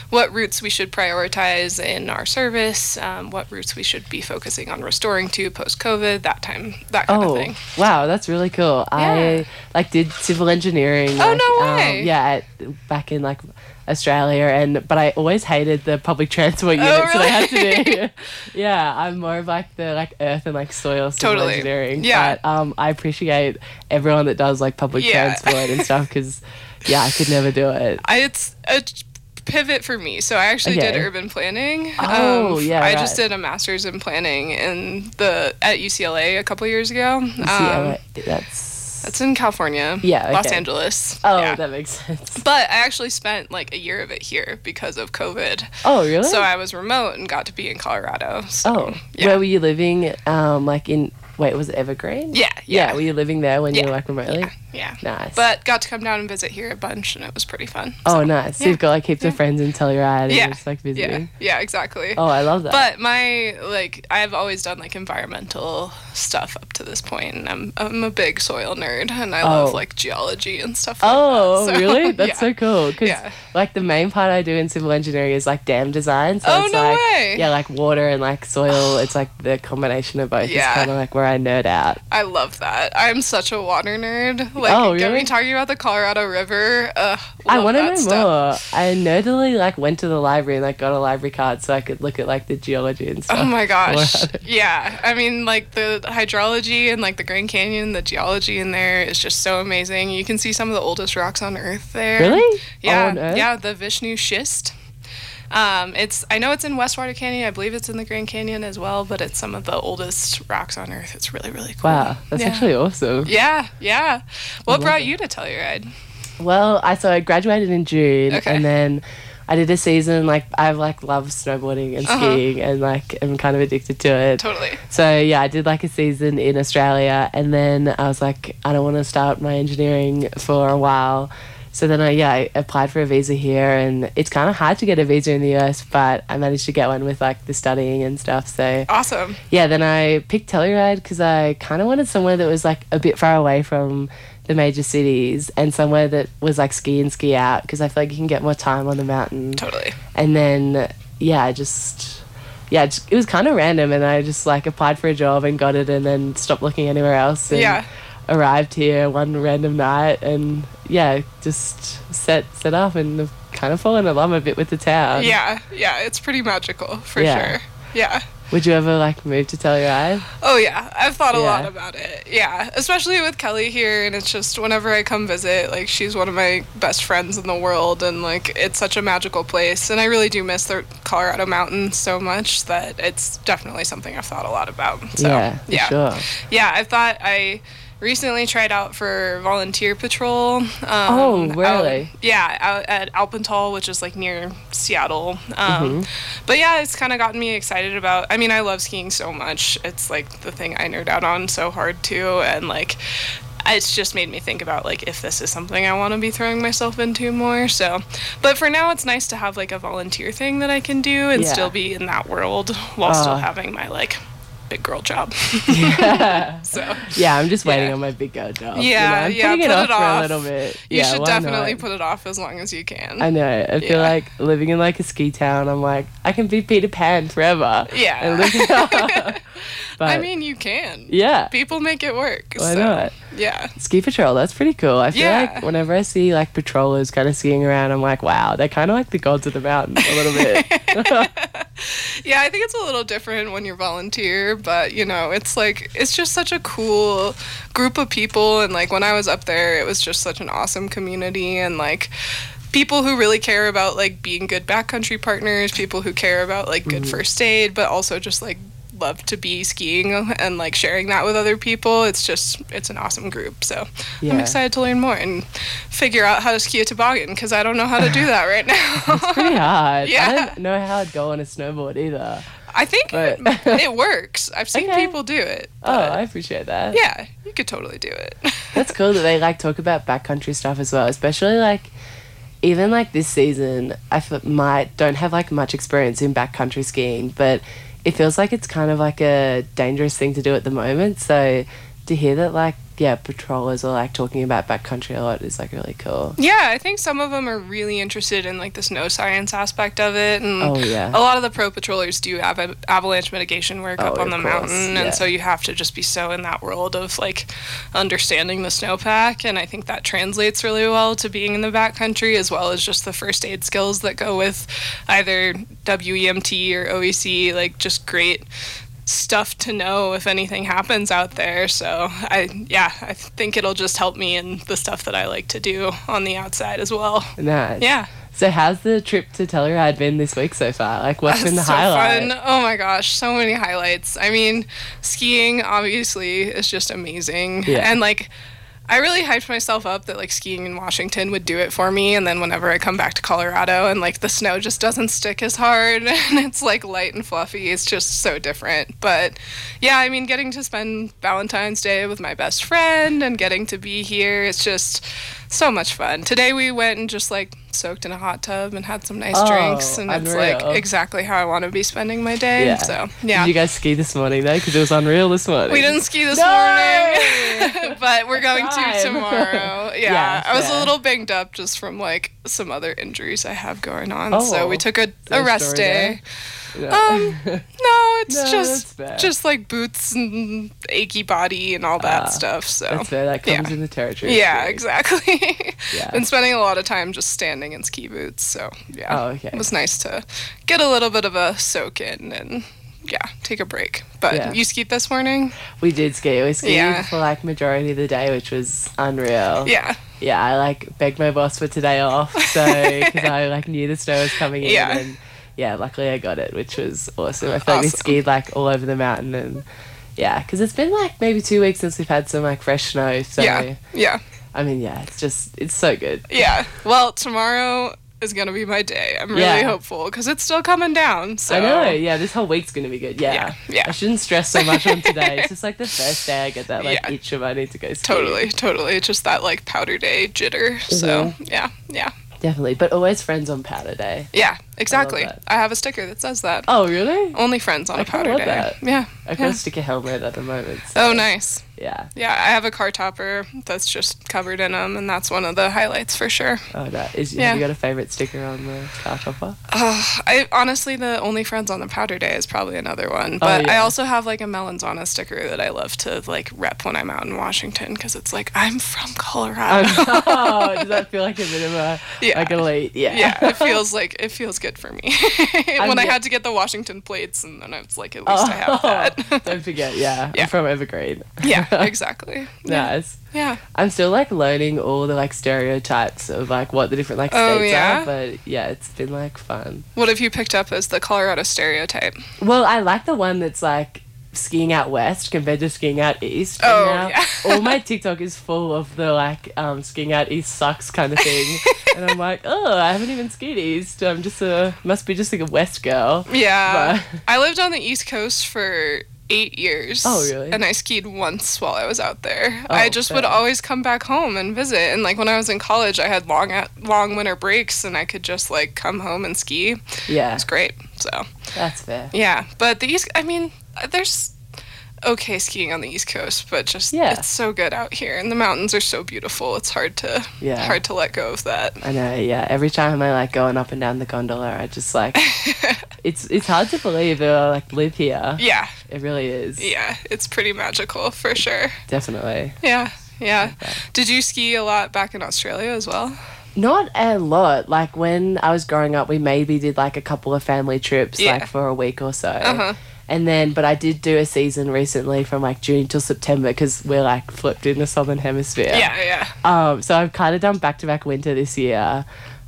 what routes we should prioritize in our service, um, what routes we should be focusing on restoring to post COVID, that time, that kind Oh of thing. wow, that's really cool. Yeah. I like did civil engineering. Oh, like, no um, way. yeah, at, back in like Australia, and but I always hated the public transport units that I had to do. Oh, yeah, I'm more of like the like earth and like soil civil Totally. engineering. Yeah. but um, I appreciate everyone that does like public Yeah. transport and stuff because yeah, I could never do it. I, it's a pivot for me. So I actually did urban planning. Oh, Um, yeah, I just did a master's in planning in the at UCLA a couple years ago. Um, that's that's in California. Yeah, Los. Angeles. oh, yeah. that makes sense. but I actually spent like a year of it here because of COVID. Oh, really? So I was remote and got to be in Colorado. So, oh, yeah. where were you living? Um, like in wait, was it Evergreen? yeah, yeah, Were you living there when you were like remotely? yeah. Nice. But got to come down and visit here a bunch, and it was pretty fun. oh, So, nice. So you've got like heaps of Yeah. friends in Telluride and Yeah, just like yeah, visiting. yeah, exactly. Oh, I love that. But my like I've always done like environmental stuff up to this point, and I'm I'm a big soil nerd, and I love Oh. like geology and stuff. Like oh, that. So, really? That's yeah. so cool. Because Yeah. like the main part I do in civil engineering is like dam design. So Oh, it's no like way. yeah, like water and like soil. it's like the combination of both. Yeah. It's kind of like where I nerd out. I love that. I'm such a water nerd. Like, Oh, get really? me talking about the Colorado River. Uh, I want to know stuff. more. I nerdily like went to the library and like got a library card so I could look at like the geology and stuff. Oh my gosh. Yeah. I mean, like the hydrology and like the Grand Canyon, the geology in there is just so amazing. You can see some of the oldest rocks on Earth there. Really? Yeah. Oh, Earth? Yeah. The Vishnu schist. Um, it's I know it's in Westwater Canyon. I believe it's in the Grand Canyon as well, but it's some of the oldest rocks on Earth. It's really really cool. Wow, that's Yeah. actually awesome. Yeah, yeah. What brought it. you to Telluride? Well, I so I graduated in June, Okay. and then I did a season like I've like love snowboarding and Uh-huh. skiing, and like I'm kind of addicted to it. Totally. So yeah, I did like a season in Australia, and then I was like, I don't want to start my engineering for a while. So then I yeah I applied for a visa here, and it's kind of hard to get a visa in the US, but I managed to get one with like the studying and stuff. So Awesome. yeah, then I picked Telluride because I kind of wanted somewhere that was like a bit far away from the major cities and somewhere that was like ski and ski out because I feel like you can get more time on the mountain. Totally. And then yeah, I just yeah, it was kind of random, and I just like applied for a job and got it, and then stopped looking anywhere else. And Yeah. Arrived here one random night, and yeah, just set set up and have kind of fallen in love a bit with the town. Yeah, yeah, it's pretty magical for Yeah. sure. Yeah. Would you ever like move to Telluride? Oh yeah, I've thought a lot about it. Yeah, especially with Kelly here, and it's just whenever I come visit, like she's one of my best friends in the world, and like it's such a magical place, and I really do miss the Colorado mountains so much that it's definitely something I've thought a lot about. So yeah, yeah, sure. yeah. I thought I recently tried out for volunteer patrol. Um, Oh, out- really? yeah, out at Alpental, which is like near Seattle. Um, Mm-hmm. But yeah, it's kind of gotten me excited about. I mean, I love skiing so much. It's like the thing I nerd out on so hard too, and like. It's just made me think about like if this is something I want to be throwing myself into more. So, but for now, it's nice to have like a volunteer thing that I can do and Yeah. still be in that world while still Uh. having my like big girl job. Yeah. so Yeah, I'm just waiting Yeah. on my big girl job. Yeah, you know? I'm yeah, putting it put off it for a little bit. you yeah, should definitely not? put it off as long as you can. I know. I feel like living in like a ski town. I'm like, I can be Peter Pan forever. Yeah. And live it up. but I mean, you can. yeah. People make it work. Why so, not? Yeah. Ski patrol, that's pretty cool. I feel Yeah. like whenever I see like patrollers kind of skiing around, I'm like, wow, they're kind of like the gods of the mountain a little bit. Yeah, I think it's a little different when you're volunteer, but you know, it's like it's just such a cool group of people and like when I was up there, it was just such an awesome community and like people who really care about like being good backcountry partners, people who care about like good mm-hmm. first aid, but also just like love to be skiing and like sharing that with other people. It's just it's an awesome group. So I'm excited to learn more and figure out how to ski a toboggan because I don't know how to do that right now. It's pretty hard. I Yeah. don't know how I'd go on a snowboard either. I think But- it works. I've seen Okay. people do it. Oh, I appreciate that. yeah, you could totally do it. That's cool that they like talk about backcountry stuff as well, especially like even like this season. I f- might don't have like much experience in backcountry skiing, but it feels like it's kind of like a dangerous thing to do at the moment. So to hear that like yeah, patrollers are uh, like talking about backcountry a lot is like really cool. yeah, I think some of them are really interested in like the snow science aspect of it, and Oh, yeah. a lot of the pro patrollers do av- avalanche mitigation work oh, up Oh, on the course, mountain, yeah. and so you have to just be so in that world of like understanding the snowpack, and I think that translates really well to being in the backcountry as well as just the first aid skills that go with either WEMT or OEC, like just great stuff to know if anything happens out there. So I yeah, I think it'll just help me in the stuff that I like to do on the outside as well. Nice. Yeah. So how's the trip to Telluride been this week so far? Like what's been the so highlight? fun. Oh my gosh, so many highlights. I mean, skiing obviously is just amazing. Yeah. And like I really hyped myself up that like skiing in Washington would do it for me and then whenever I come back to Colorado and like the snow just doesn't stick as hard and it's like light and fluffy, it's just so different. But yeah, I mean getting to spend Valentine's Day with my best friend and getting to be here, it's just so much fun. Today we went and just like soaked in a hot tub and had some nice Oh, drinks and it's like exactly how I want to be spending my day. Yeah. So yeah. Did you guys ski this morning though? Because it was unreal this morning. we didn't ski this No! morning, but we're going to tomorrow. Yeah, Yeah, I was a little banged up just from like some other injuries I have going on. Oh. so we took a, a rest story day. Yeah. Um, no, it's No, just just like boots and achy body and all that Ah, stuff. So That's fair. That comes yeah. in the territory. Yeah, exactly. Yeah. Been spending a lot of time just standing in ski boots, so yeah. Oh, okay. It was nice to get a little bit of a soak in and yeah, take a break. But Yeah. you skied this morning? We did ski. We skied Yeah. for like majority of the day, which was unreal. Yeah. Yeah, I like begged my boss for today off, so because I like knew the snow was coming in, Yeah. and yeah, luckily I got it, which was awesome. I felt like we Awesome. skied like all over the mountain, and yeah, because it's been like maybe two weeks since we've had some like fresh snow. So Yeah. Yeah. I mean, yeah, it's just it's so good. Yeah. Well, tomorrow is going to be my day. I'm really Yeah. hopeful because it's still coming down. So I know, yeah, this whole week's gonna be good. Yeah, Yeah, yeah. I shouldn't stress so much on today. It's just like the first day I get that like Yeah. itch of I need to go ski. Totally, totally. It's just that like powder day jitter. So, Mm-hmm. yeah, yeah. definitely, but always friends on powder day. Yeah, exactly. that. I, have a sticker that says that. Oh really? Only friends on I a powder day. that. Yeah. I've got a sticker helmet at the moment. so, Oh, nice. Yeah. Yeah, I have a car topper that's just covered in them, and that's one of the highlights for sure. Oh, that is. Yeah. Have you got a favorite sticker on the car topper? Uh, I honestly, the only friends on the powder day is probably another one, but I Oh, yeah. also have like a melons on a sticker that I love to like rep when I'm out in Washington because it's like I'm from Colorado. oh, does that feel like a bit of a Yeah. like a late? Yeah. yeah, it feels like it feels good good for me. when I had to get the Washington plates, and then I was like, at least I have oh, that. Don't forget, yeah, Yeah. I'm from Evergreen. yeah, exactly. nice. Yeah. I'm still like learning all the like stereotypes of like what the different like Oh, states yeah? are, but yeah, it's been like fun. What have you picked up as the Colorado stereotype? Well, I like the one that's like skiing out west compared to skiing out east. And Oh, now yeah. all my TikTok is full of the like um, skiing out east sucks kind of thing, and I'm like, oh, I haven't even skied east. I'm just a must be just like a west girl. Yeah. But- I lived on the East Coast for eight years. Oh, really? And I skied once while I was out there. Oh, I just would always come back home and visit. And like when I was in college, I had long at long winter breaks, and I could just like come home and ski. It Yeah, was great. So that's fair. yeah, but the East. I mean, there's okay skiing on the East Coast, but just Yeah. it's so good out here, and the mountains are so beautiful. It's hard to Yeah. hard to let go of that. I know, yeah. Every time I like going up and down the gondola, I just like it's it's hard to believe that I like live here. Yeah, It really is. yeah, it's pretty magical for sure. Definitely. Yeah, yeah. Did you ski a lot back in Australia as well? Not a lot. Like when I was growing up, we maybe did like a couple of family trips, Yeah. like for a week or so. Uh-huh. And then, but I did do a season recently from like June till September because we're like flipped in the southern hemisphere. Yeah, yeah. Um, so I've kind of done back to back winter this year.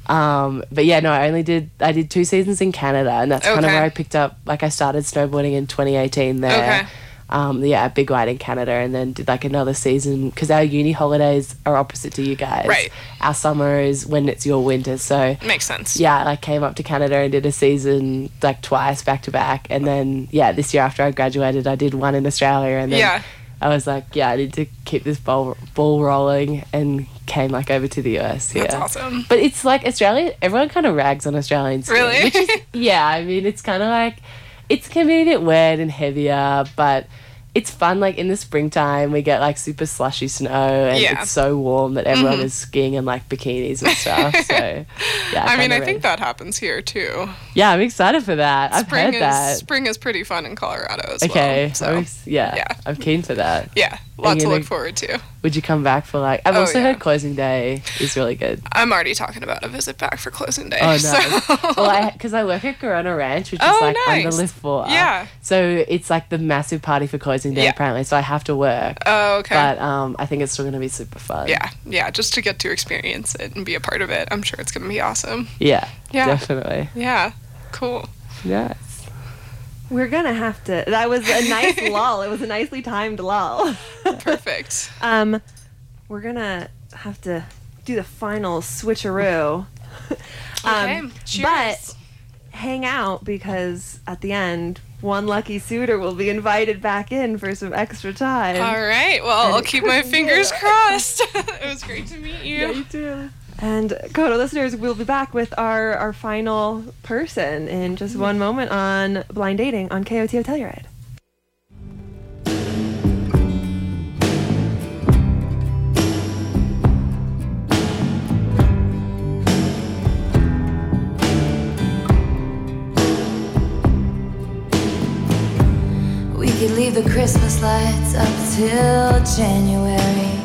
Um, but yeah, no, I only did I did two seasons in Canada, and that's kind of where I picked up. Like I started snowboarding in 2018 there. Okay. Um, yeah, Big White in Canada, and then did like another season because our uni holidays are opposite to you guys. Right. Our summer is when it's your winter, so Makes sense. yeah, I like came up to Canada and did a season like twice back to back, and then yeah, this year after I graduated, I did one in Australia, and then Yeah. I was like, yeah, I need to keep this ball ball rolling, and came like over to the US. Yeah, That's awesome. But it's like Australia. Everyone kind of rags on Australians. Really? Which is, yeah, I mean, it's kind of like it's can be a bit weird and heavier, but. It's fun, like in the springtime, we get like super slushy snow, and Yeah. Mm-hmm. it's so warm that everyone is skiing in like bikinis and stuff. So, yeah, I mean, I think that happens here too. Yeah, I'm excited for that. I've Spring heard is that. spring is pretty fun in Colorado as Okay, well. So I'm yeah, yeah. I'm keen for that. yeah, lot to look forward to. Would you come back for like? I've Oh, also yeah. heard closing day is really good. I'm already talking about a visit back for closing day. Oh no! so- well, I because I work at Gorrono Ranch, which is Oh, like nice. the Lift Four. Yeah. So it's like the massive party for closing day Yeah. apparently. So I have to work, oh, okay. but um, I think it's still gonna be super fun. yeah, yeah, just to get to experience it and be a part of it. I'm sure it's going to be awesome. Yeah. Yeah. Definitely. Yeah, cool. Yes. We're gonna have to. That was a nice lull. It was a nicely timed lull. Perfect. um, we're gonna have to do the final switcheroo. Okay, um, cheers. but hang out because at the end, one lucky suitor will be invited back in for some extra time. All right. Well, And I'll keep my fingers crossed. it was great to meet you. Yeah, you. too. And KOTO listeners, we'll be back with our, our final person in just one moment on blind dating on KOTO Telluride. We could leave the Christmas lights up till January.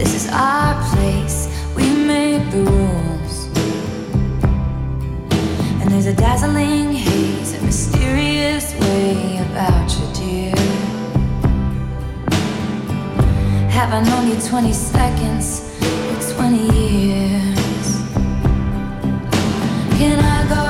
This is our place, we make the rules. And there's a dazzling haze, a mysterious way about you, dear. Have I known you 20 seconds or 20 years? Can I go?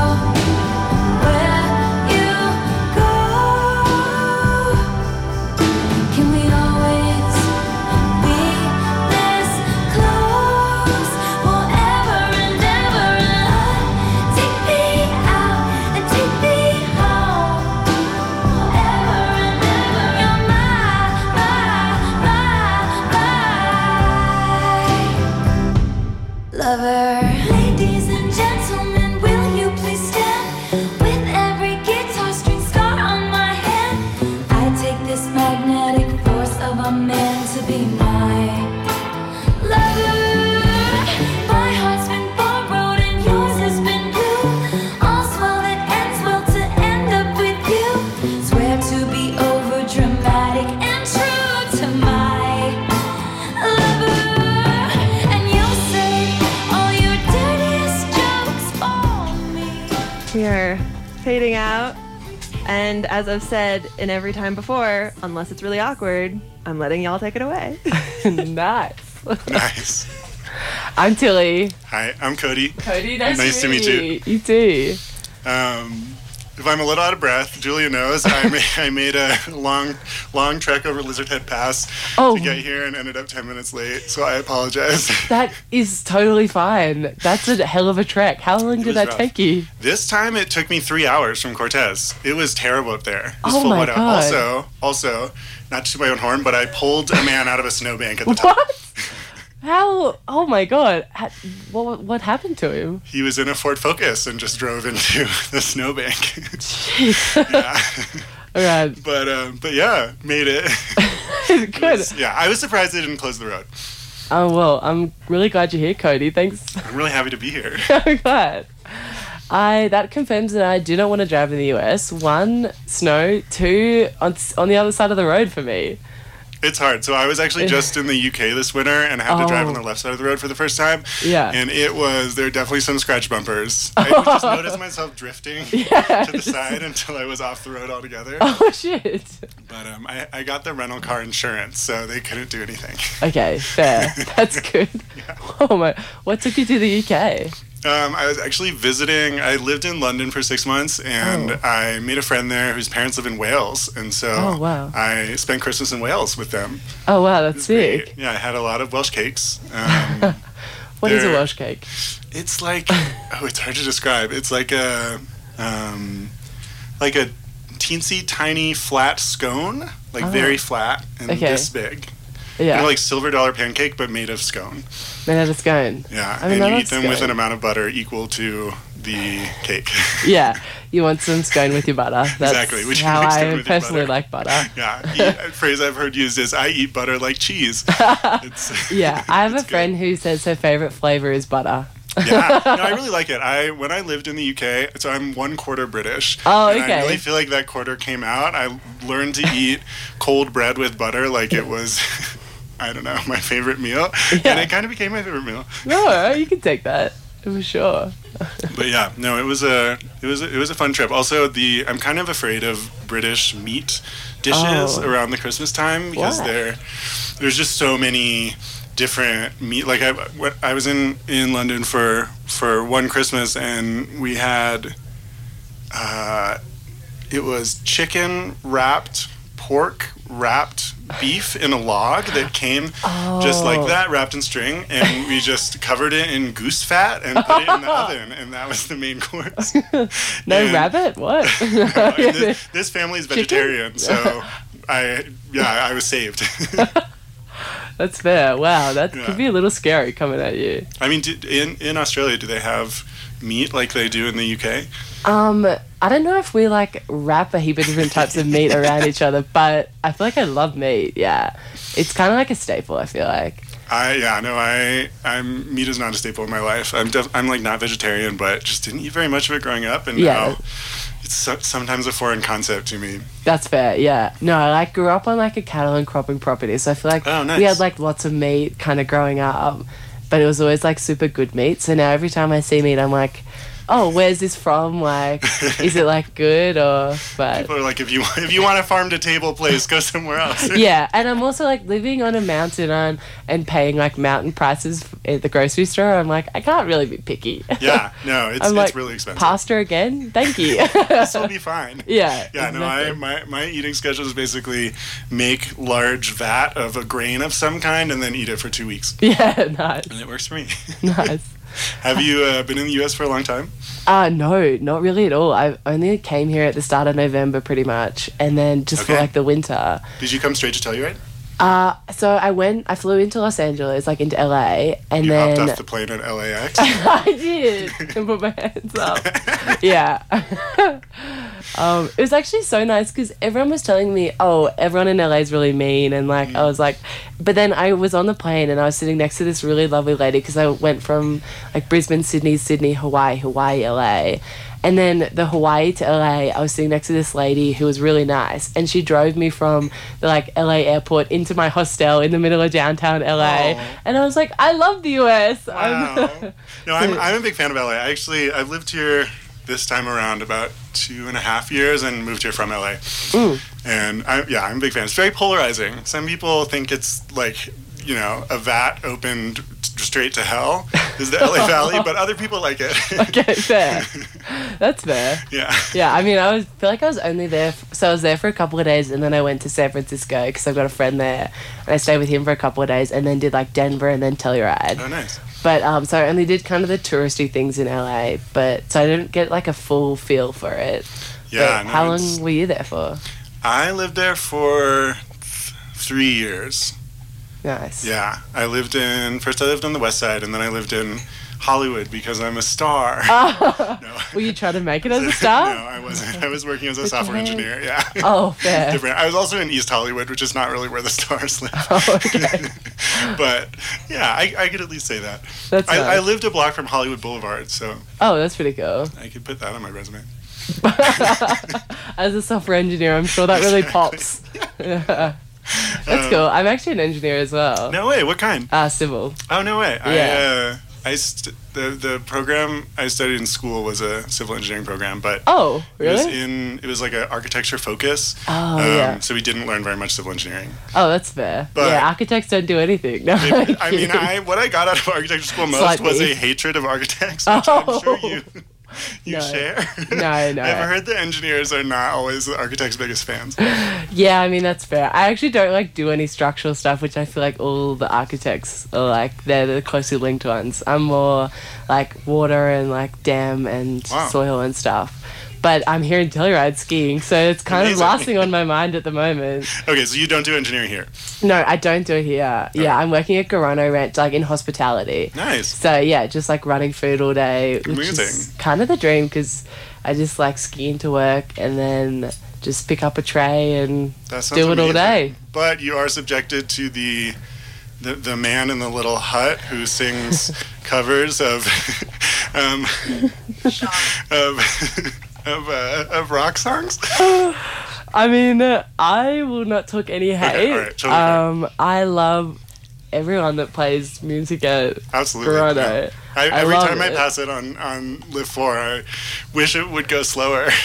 As I've said in every time before, unless it's really awkward, I'm letting y'all take it away. nice. Nice. I'm Tilly. Hi, I'm Cody. Cody, nice, Nice to meet you. You too. Um, if I'm a little out of breath, Julia knows I made, I made a long, long trek over Lizard Head Pass Oh. to get here and ended up 10 minutes late, so I apologize. That is totally fine. That's a hell of a trek. How long did that rough. take you? this time it took me three hours from Cortez. It was terrible up there. It was Oh full my. God. Also, also, not to my own horn, but I pulled a man out of a snowbank at the top. How? Oh my god! Ha- What, what happened to him? He was in a Ford Focus and just drove into the snowbank. Jeez. yeah. All right. But um, but yeah, made it. It Good. was- yeah, I was surprised they didn't close the road. Oh well, I'm really glad you're here, Cody. Thanks. I'm really happy to be here. I'm glad. I that confirms that I do not want to drive in the US. One, snow. Two, on on the other side of the road for me. It's hard. So I was actually just in the UK this winter and I had to drive on Oh. the left side of the road for the first time. Yeah. And it was there were definitely some scratch bumpers. I just noticed myself drifting Yeah, to the side until I was off the road altogether. Oh shit. But um, I, I got the rental car insurance, so they couldn't do anything. Okay, fair. That's good. Oh my! What took you to the UK? Um, I was actually visiting. I lived in London for six months, and Oh. I made a friend there whose parents live in Wales, and so Oh, wow. I spent Christmas in Wales with them. Oh wow, that's was great. Yeah, I had a lot of Welsh cakes. Um, What is a Welsh cake? it's like oh, it's hard to describe. It's like a um, like a teensy tiny flat scone, like Oh. very flat and Okay. this big. Yeah, like silver dollar pancake, but made of scone. made out of scone. Yeah, I mean, and you eat them with an amount of butter equal to the cake. Yeah, you want some scone with your butter. That's Exactly, would you how I personally butter? like butter. yeah, eat, a phrase I've heard used is "I eat butter like cheese." It's, Yeah, I have a it's good. friend who says her favorite flavor is butter. yeah, no, I really like it. I when I lived in the UK, so I'm one quarter British. Oh, and okay. I really feel like that quarter came out. I learned to eat cold bread with butter like it was, I don't know, my favorite meal, Yeah. and it kind of became my favorite meal. No, you can take that for sure. But yeah, no, it was a it was a, it was a fun trip. Also, the I'm kind of afraid of British meat dishes Oh. around the Christmas time because Why? there there's just so many different meat. Like I what- I was in in London for for one Christmas and we had uh, it was chicken wrapped pork wrapped beef in a log that came just like Oh. that wrapped in string and we just covered it in goose fat and put it in the oven and that was the main course No And- rabbit? What? and this, this family is Chicken? vegetarian so i yeah i was saved That's fair. Wow, that Yeah. could be a little scary coming at you. i mean do, in in australia do they have meat like they do in the uk Um, I don't know if we like wrap a heap of different types of meat around each other, but I feel like I love meat. Yeah, it's kind of like a staple. I feel like. I yeah no I I'm meat is not a staple in my life. I'm def- I'm like not vegetarian, but just didn't eat very much of it growing up, and Yeah. now it's so, sometimes a foreign concept to me. That's fair. Yeah. No, I like grew up on like a cattle and cropping property, so I feel like Oh, we had like lots of meat kind of growing up, but it was always like super good meat. So now every time I see meat, I'm like, oh, where's this from? Like, is it like good or? But People are like, if you if you want a farm to table place, go somewhere else. yeah, and I'm also like living on a mountain on and paying like mountain prices at the grocery store. I'm like, I can't really be picky. yeah, no, it's it's like, really expensive. Pasta again? Thank you. This will be fine. yeah. Yeah, no, I, my, my eating schedule is basically make large vat of a grain of some kind and then eat it for two weeks. Yeah, nice, And it works for me. nice. Have you uh, been in the U.S. for a long time? Uh, no, not really at all. I only came here at the start of November, pretty much, and then just for like the winter. Did you come straight to Telluride? Uh, so I went, I flew into Los Angeles, like into LA, and You then hopped off the plane at LAX. I did and put my hands up. yeah. Um, it was actually so nice because everyone was telling me, oh, everyone in LA is really mean. And like, I was like, but then I was on the plane and I was sitting next to this really lovely lady because I went from like Brisbane, Sydney, Sydney, Hawaii, Hawaii, LA. And then the Hawaii to LA, I was sitting next to this lady who was really nice, and she drove me from the like LA airport into my hostel in the middle of downtown LA, Aw. and I was like, I love the US. I'm- Wow. no, I'm, I'm a big fan of LA. I actually, I've lived here this time around about two and a half years and moved here from LA. And I, yeah, I'm a big fan. It's very polarizing. Some people think it's like, you know, a vat opened straight to hell is the LA Valley, but other people like it. Okay, fair. That's fair. yeah. Yeah, I mean, I was feel like I was only there, f- so I was there for a couple of days, and then I went to San Francisco because I've got a friend there, and I stayed with him for a couple of days, and then did like Denver and then Telluride. Oh, nice. But um, so I only did kind of the touristy things in LA, but so I didn't get like a full feel for it. Yeah. No, how long were you there for? I lived there for th- three years. Nice. Yeah, I lived in first. I lived on the west side, and then I lived in Hollywood because I'm a star. no. Were you trying to make it as a star? no, I wasn't. I was working as a the software engineer. Yeah. Oh, fair. Different. I was also in East Hollywood, which is not really where the stars live. Oh, okay. but yeah, I, I could at least say that. That's I, I lived a block from Hollywood Boulevard, so Oh, that's pretty cool. I could put that on my resume. As a software engineer, I'm sure that really pops. Yeah. That's cool. I'm actually an engineer as well. Um, No way. What kind? Uh, civil. Oh no way. Yeah. I uh, I st- the the program I studied in school was a civil engineering program, but Oh, it was in it was like an architecture focus. Oh, um, yeah. So we didn't learn very much civil engineering. Oh, that's fair. But- yeah, architects don't do anything. No, I mean. I what I got out of architecture school most Slight was a hatred of architects, which I'm sure Oh. you you No. share. No, no. I've heard that engineers are not always the architects' biggest fans. Yeah, I mean that's fair. I actually don't like do any structural stuff, which I feel like all the architects are like they're the closely linked ones. I'm more like water and like dam and Wow. soil and stuff. But I'm here in Telluride skiing, so it's kind Amazing. of last thing on my mind at the moment. Okay, so you don't do engineering here. No, I don't do it here. Yeah, I'm working at Gorrono Ranch, like in hospitality. Nice. So yeah, just like running food all day, which is kind of the dream because I just like skiing to work and then just pick up a tray and do it all day. But you are subjected to the the, the man in the little hut who sings covers of um, of of, uh, of rock songs. I mean, uh, I will not talk any hate. alright, totally um, I love everyone that plays music at Absolutely. Yeah. I, I every time I pass it on on Lift Four, I wish it would go slower.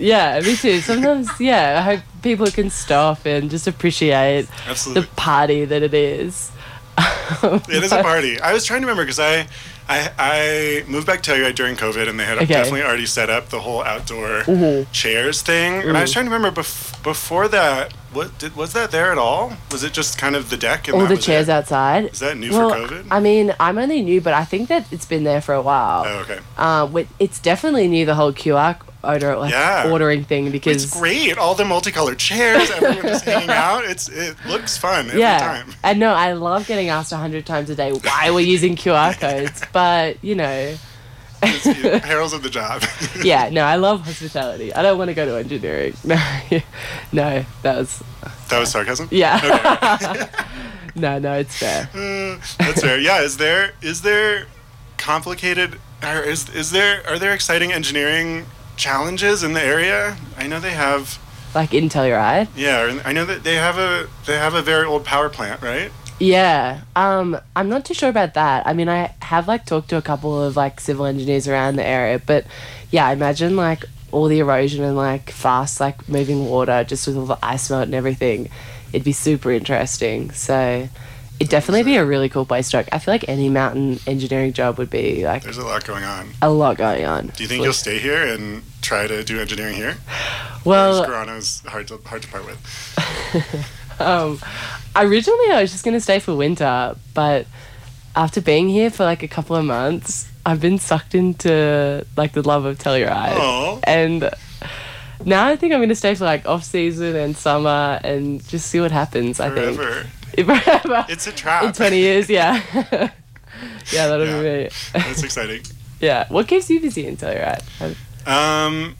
Yeah, me too. Sometimes, yeah, I hope people can stop and just appreciate the party that it is. It is a party. I was trying to remember because I, I I moved back to Telluride during COVID, and they had Okay. definitely already set up the whole outdoor Mhm. chairs thing. And I was trying to remember bef- before that, what did, was that there at all? Was it just kind of the deck and All that the chairs it? outside. Is that new well, for COVID? I mean, I'm only new, but I think that it's been there for a while. oh, okay. Uh, it's definitely new, the whole QR order, like Yeah. ordering thing, because It's great. All the multicolored chairs, everyone just hanging out. It's it looks fun every yeah, time. and no, I love getting asked a hundred times a day why we're using QR codes, but you know, It's perils of the job. yeah, no, I love hospitality. I don't want to go to engineering. No, no, that was that was sarcasm. yeah. no, no, it's fair. Uh, that's fair. Yeah. Is there is there complicated? Or is is there are there exciting engineering challenges in the area? I know they have. Like in Telluride. Yeah, or I know that they have a they have a very old power plant, right? Yeah. Um, I'm not too sure about that. I mean, I have like talked to a couple of like civil engineers around the area, but yeah, I imagine like all the erosion and like fast like moving water just with all the ice melt and everything. It'd be super interesting. So it'd definitely be a really cool place to work. I feel like any mountain engineering job would be like There's a lot going on. a lot going on. Do you think you'll stay here and try to do engineering here? Well, Gorrono's hard to hard to part with. Um, originally, I was just gonna stay for winter, but after being here for like a couple of months, I've been sucked into like the love of Telluride, Aw. and now I think I'm gonna stay for like off season and summer and just see what happens. I think Forever. It's a trap. in 20 years, yeah, yeah, that'll Yeah. be me. That's exciting. yeah, what keeps you busy in Telluride? Um,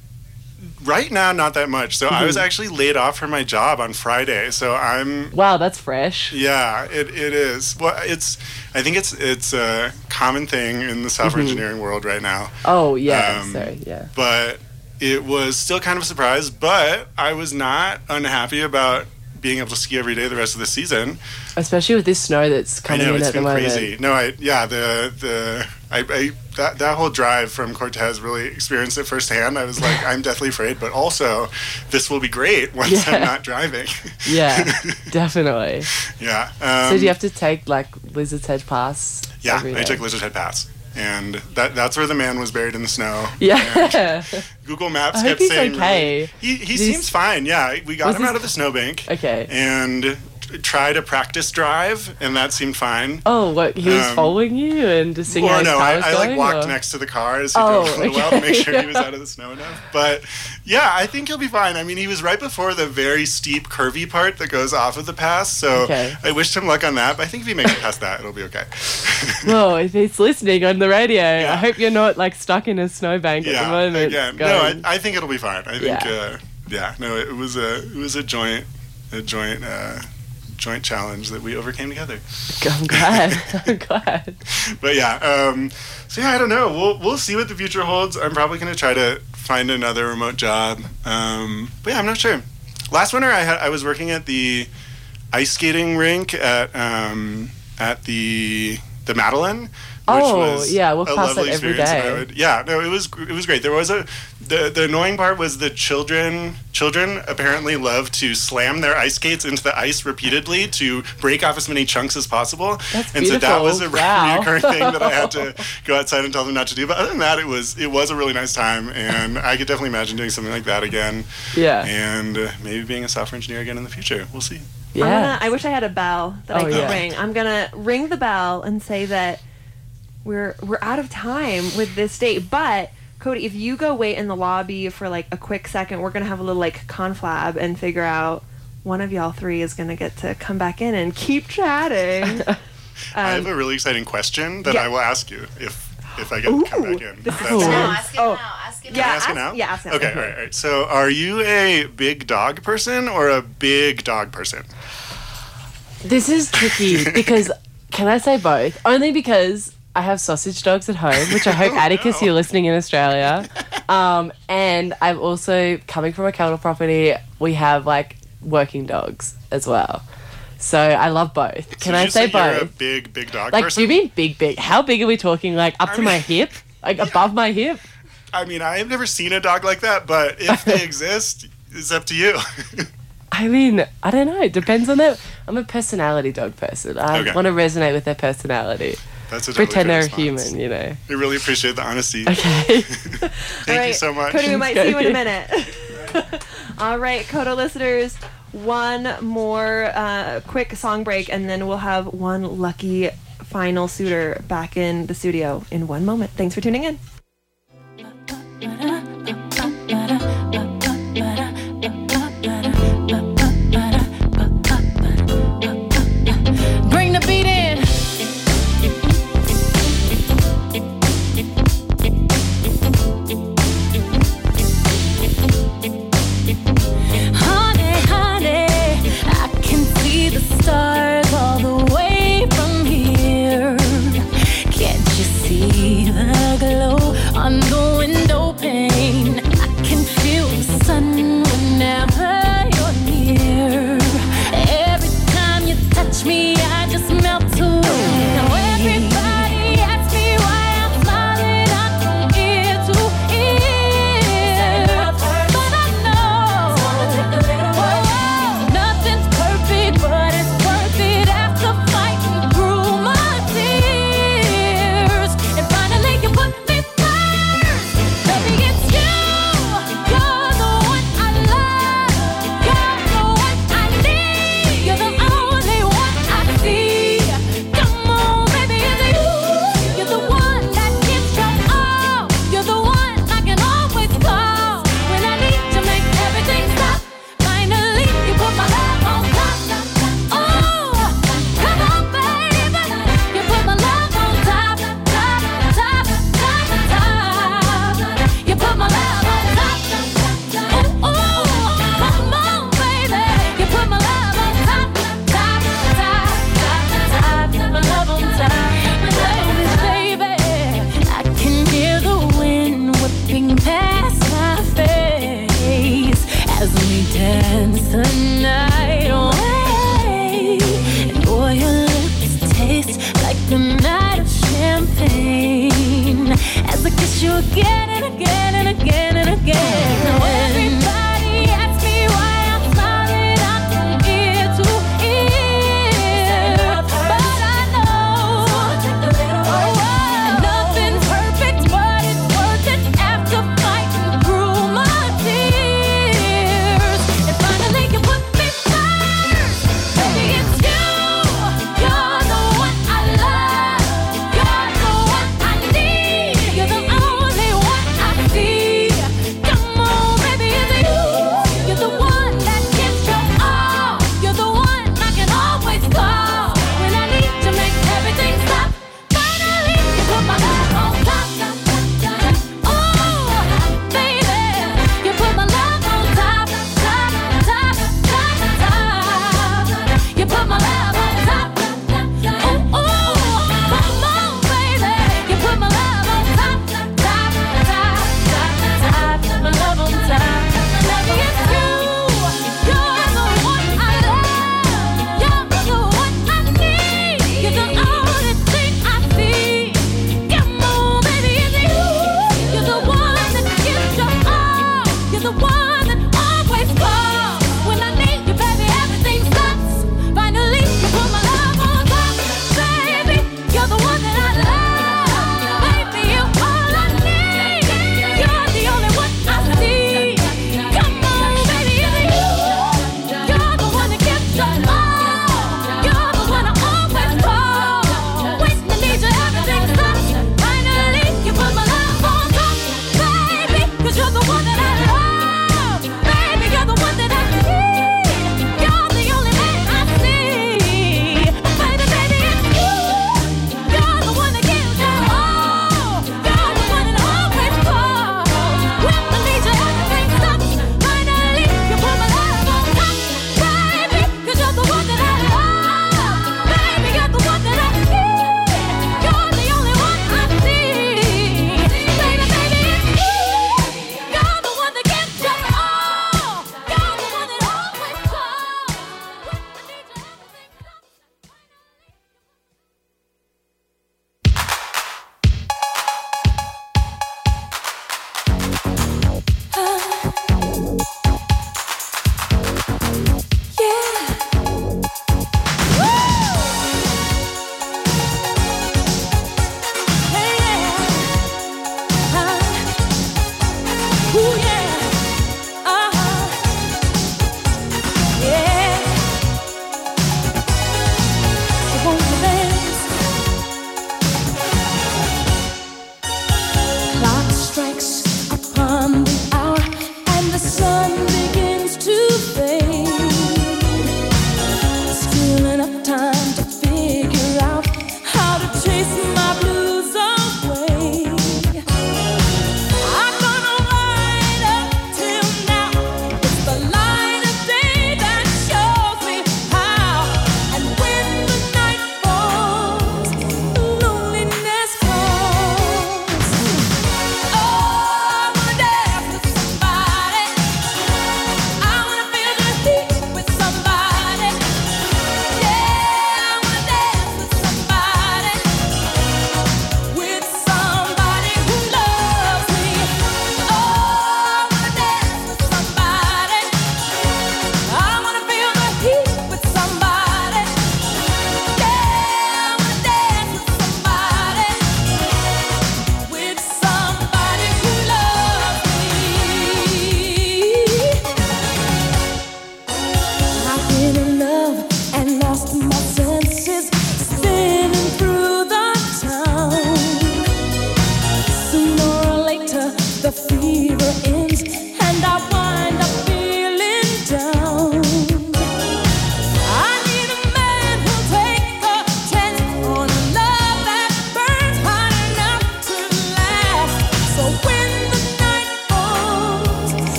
right now, not that much. So I was Mm-hmm. actually laid off from my job on Friday. So I'm. Wow, that's fresh. Yeah, it, it is. Well, it's. I think it's it's a common thing in the software Mm-hmm. engineering world right now. Oh yeah, Um, sorry, yeah. But it was still kind of a surprise. But I was not unhappy about being able to ski every day the rest of the season. Especially with this snow that's I coming know in it's at the been moment. crazy. No, I yeah the the I, I that that whole drive from Cortez really experienced it firsthand. I was like, I'm deathly afraid, but also this will be great once Yeah. I'm not driving. Yeah, definitely. yeah. Um, so do you have to take like Lizard's Head Pass? yeah, I took Lizard Head Pass. And that, that's where the man was buried in the snow. Yeah. Google Maps I kept saying okay. really- he he seems fine. Yeah, we got him out of the snowbank. okay. And t- tried a practice drive, and that seemed fine. Oh, what? He was Um, following you and just seeing how Well, his no, car I, I like going, walked or- next to the car as he Oh, a while to make okay. sure he was out of the snow enough. But yeah, I think he'll be fine. I mean, he was right before the very steep, curvy part that goes off of the pass. So Okay. I wished him luck on that. But I think if he makes it past that, it'll be okay. Well, if he's listening on the radio, Yeah. I hope you're not like stuck in a snowbank at the moment. again, no, I, I think it'll be fine. I think, Yeah. uh, yeah, no, it was a it was a joint a joint uh, joint challenge that we overcame together. I'm glad. I'm glad. but yeah, um, so yeah, I don't know. We'll we'll see what the future holds. I'm probably gonna try to find another remote job. Um, but yeah, I'm not sure. Last winter, I had I was working at the ice skating rink at um, at the the Madeline. Which Oh, was yeah, I walk a past lovely that every experience, and I day. would- yeah, no, it was it was great. There was a the the annoying part was the children children apparently love to slam their ice skates into the ice repeatedly to break off as many chunks as possible. That's and so that was a. Wow. recurring thing that I had to go outside and tell them not to do. But other than that, it was it was a really nice time, and I could definitely imagine doing something like that again, Yeah. and uh, maybe being a software engineer again in the future. We'll see. I'm Yeah. gonna, I wish I had a bell that I Oh, could yeah. ring. I'm gonna ring the bell and say that we're we're out of time with this date. But Cody, if you go wait in the lobby for like a quick second, we're gonna have a little like conflab and figure out one of y'all three is gonna get to come back in and keep chatting. I have a really exciting question that Um, yeah. I will ask you if if I get to come back in. this is that's Ooh. okay. No, ask it Oh. now. Ask it Yeah, now. Ask it now? yeah, ask it now. Okay, all right, all right. So, are you a big dog person or a big dog person? This is tricky because can I say both? Only because I have sausage dogs at home, which I hope Atticus, no. you're listening in Australia. Um, and I'm also coming from a cattle property. We have like working dogs as well, so I love both. Can So I you say You're a both? big, big dog Like, person. do you mean big, big? How big are we talking? Like up I to my hip? Like above my hip? I mean, I have never seen a dog like that, but if they exist, it's up to you. I mean, I don't know. It depends on their. I'm a personality dog person. I Okay. want to resonate with their personality. That's a totally Pretend they're response. human, you know. We really appreciate the honesty. Okay. Thank All you so much. Cody, we might see you in a minute. All right, KOTO listeners, one more uh, quick song break, and then we'll have one lucky final suitor back in the studio in one moment. Thanks for tuning in. stars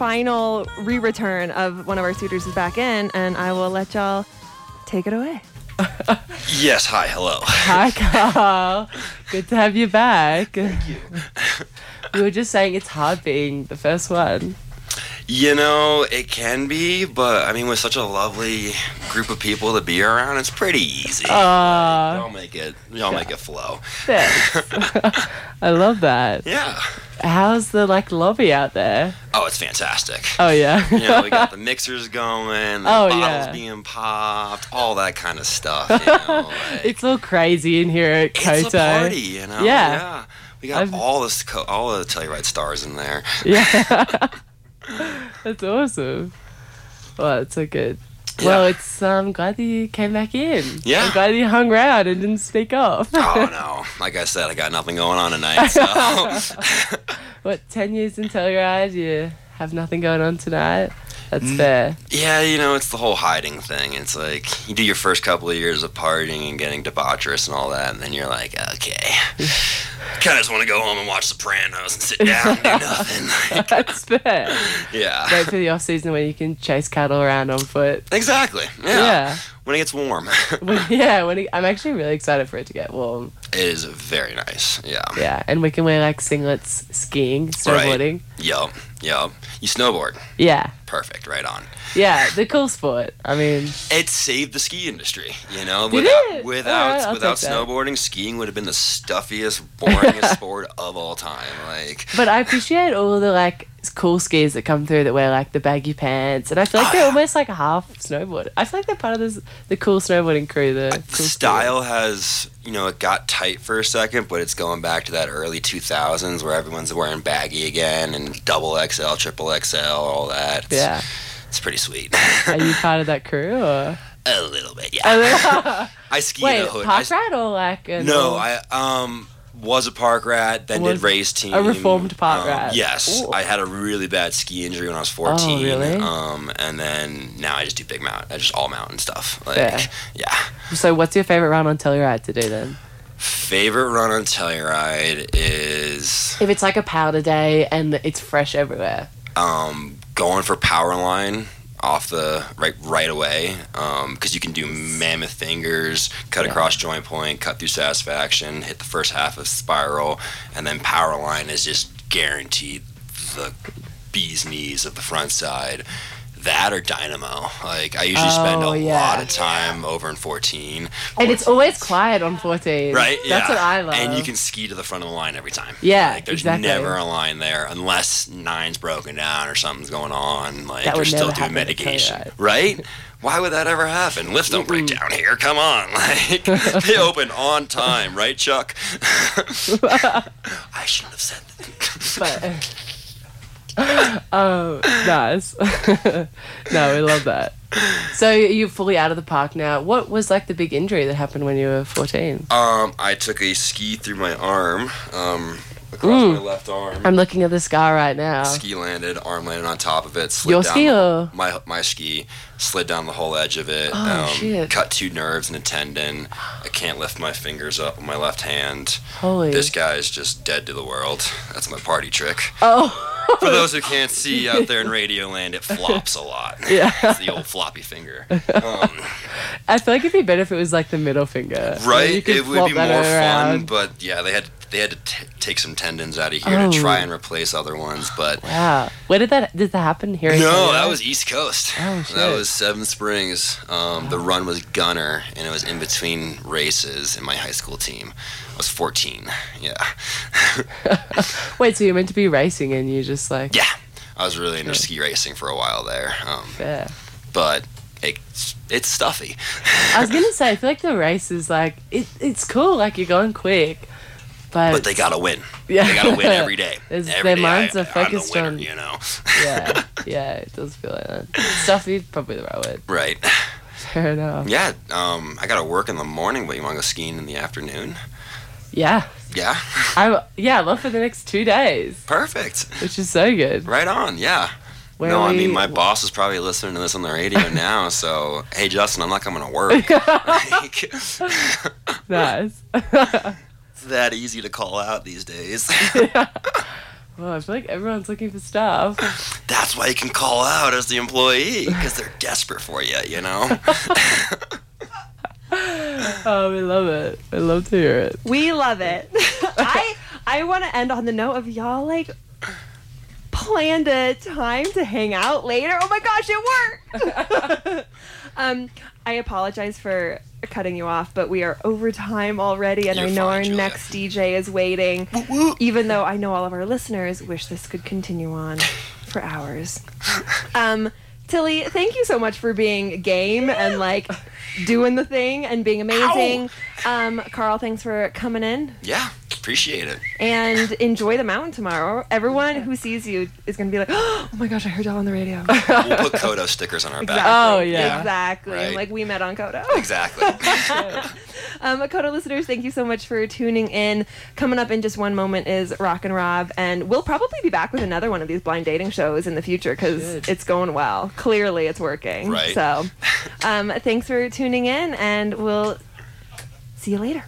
our final re-return of one of our suitors is back in, and I will let y'all take it away. Yes, hi, hello. Hi, Carl. Good to have you back. Thank you. we were just saying it's hard being the first one. You know, it can be, but I mean, with such a lovely group of people to be around, it's pretty easy. Aw. y'all make it, y'all make it flow. Thanks. I love that. Yeah. How's the like lobby out there? Oh, it's fantastic. Oh yeah. You know, we got the mixers going, the Oh, bottles yeah. being popped, all that kind of stuff. You know, like, it's all crazy in here at Koto. it's a party, you know. Yeah. yeah. We got I've- all this, co- all the Telluride stars in there. Yeah. That's awesome. Well, it's so good. Well, it's um glad that you came back in. Yeah. I'm glad you hung around and didn't sneak off. Oh no! Like I said, I got nothing going on tonight. So what, ten years in Telluride, you have nothing going on tonight? That's Mm. fair. yeah, you know, it's the whole hiding thing. It's like you do your first couple of years of partying and getting debaucherous and all that, and then you're like, okay, kind of just want to go home and watch Sopranos and sit down and do nothing. That's fair. yeah, Wait for the off season when you can chase cattle around on foot. exactly. Yeah. Yeah. when it gets warm, yeah, when it, I'm actually really excited for it to get warm. it is very nice. Yeah. Yeah, and we can wear like singlets skiing, snowboarding. Yup. Yup. You snowboard. Yeah, Perfect. Right on. yeah, the cool sport. I mean, It saved the ski industry, you know. Did without it? without Alright, I'll without take that. snowboarding, skiing would have been the stuffiest, boringest sport of all time. Like, but I appreciate all the like cool skiers that come through that wear like the baggy pants, and I feel like Oh, they're yeah. almost like a half snowboard. I feel like they're part of this the cool snowboarding crew. The, the cool style has, you know, it got tight for a second, but it's going back to that early 2000s where everyone's wearing baggy again and double XL, triple XL, all that. It's, Yeah, it's pretty sweet. are you part of that crew or? a little bit, yeah. I ski Wait, in a hood. I park s- rat or like a No, I um was a park rat, then Was did race team. a reformed park Um, rat. Yes, Ooh. I had a really bad ski injury when I was fourteen. Oh, really? Um, and then now I just do big mountain, I just all mountain stuff. Like, Yeah. yeah. So, what's your favorite run on Telluride to do then? Favorite run on Telluride is If it's like a powder day and it's fresh everywhere. um going for power line off the right right away um, because you can do mammoth fingers, cut Yeah. across joint point, cut through satisfaction, hit the first half of spiral, and then power line is just guaranteed the bee's knees of the front side. That or dynamo. Like I usually spend Oh, a yeah. lot of time over in 14. And it's always quiet on 14. Right? That's yeah. what I love. And you can ski to the front of the line every time. Yeah, Like, there's exactly. never a line there unless nine's broken down or something's going on. Like That you're still doing mitigation. Right? Why would that ever happen? Lifts don't break down here. Come on. Like they open on time, right, Chuck? I shouldn't have said that. but uh, oh nice no we love that so you're fully out of the park now what was like the big injury that happened when you were 14 Um, I took a ski through my arm, um, across Mm. my left arm. i'm looking at the scar right now ski landed, arm landed on top of it. Slid Your down ski the- or- my my ski slid down the whole edge of it. Oh, um, shit. Cut two nerves and a tendon. I can't lift my fingers up with my left hand. holy This guy's just dead to the world. That's my party trick. oh For those who can't see out there in Radio Land, it flops a lot. Yeah. it's the old floppy finger. Um, i feel like it'd be better if it was like the middle finger right? It would be more fun, but yeah, they had they had to t- take some tendons out of here Oh. to try and replace other ones, but. wow where did that did that happen here No, that was East Coast. Oh, That was Seven Springs. Um, the run was Gunner, and it was in between races in my high school team. I was 14. Yeah. wait so you're meant to be racing and you just like yeah. I was really into ski racing for a while there. Um, yeah but it's, it's stuffy. I was gonna say, I feel like the race is like it, it's cool, like you're going quick, but, But they gotta win. Yeah. They gotta win every day. There's- Every their day minds I, are focused winner, on- you know. yeah, yeah, it does feel like that. Stuffy, probably the right word. right. Fair enough. Yeah. Um, I gotta work in the morning, but you wanna go skiing in the afternoon? Yeah, Yeah. I yeah, I love for the next two days, Perfect. which is so good. Right on. Yeah. Where no, I mean my boss is probably listening to this on the radio now. So hey, Justin, I'm not coming to work. Like, Nice. That easy to call out these days. yeah. Well, I feel like everyone's looking for stuff. That's why you can call out as the employee because they're desperate for you. You know. Oh, we love it. I love to hear it. We love it. I I want to end on the note of y'all like planned a time to hang out later. Oh my gosh, it worked. um, I apologize for cutting you off, but we are over time already, and You're I know fine, our Julia. next DJ is waiting. Even though I know all of our listeners wish this could continue on for hours. Um, Tilly, thank you so much for being game and like doing the thing and being amazing. Um, Carl, thanks for coming in yeah, appreciate it. and enjoy the mountain tomorrow. Everyone who sees you is going to be like, "Oh my gosh, I heard y'all on the radio." We'll put KOTO stickers on our back. Oh, yeah. exactly. Right. Like we met on KOTO. Exactly. Um, KOTO listeners, thank you so much for tuning in. Coming up in just one moment is Rock and Rob, and we'll probably be back with another one of these blind dating shows in the future because it's going well. Clearly, it's working. Right. So, um, thanks for tuning in, and we'll see you later.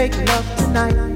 make love tonight.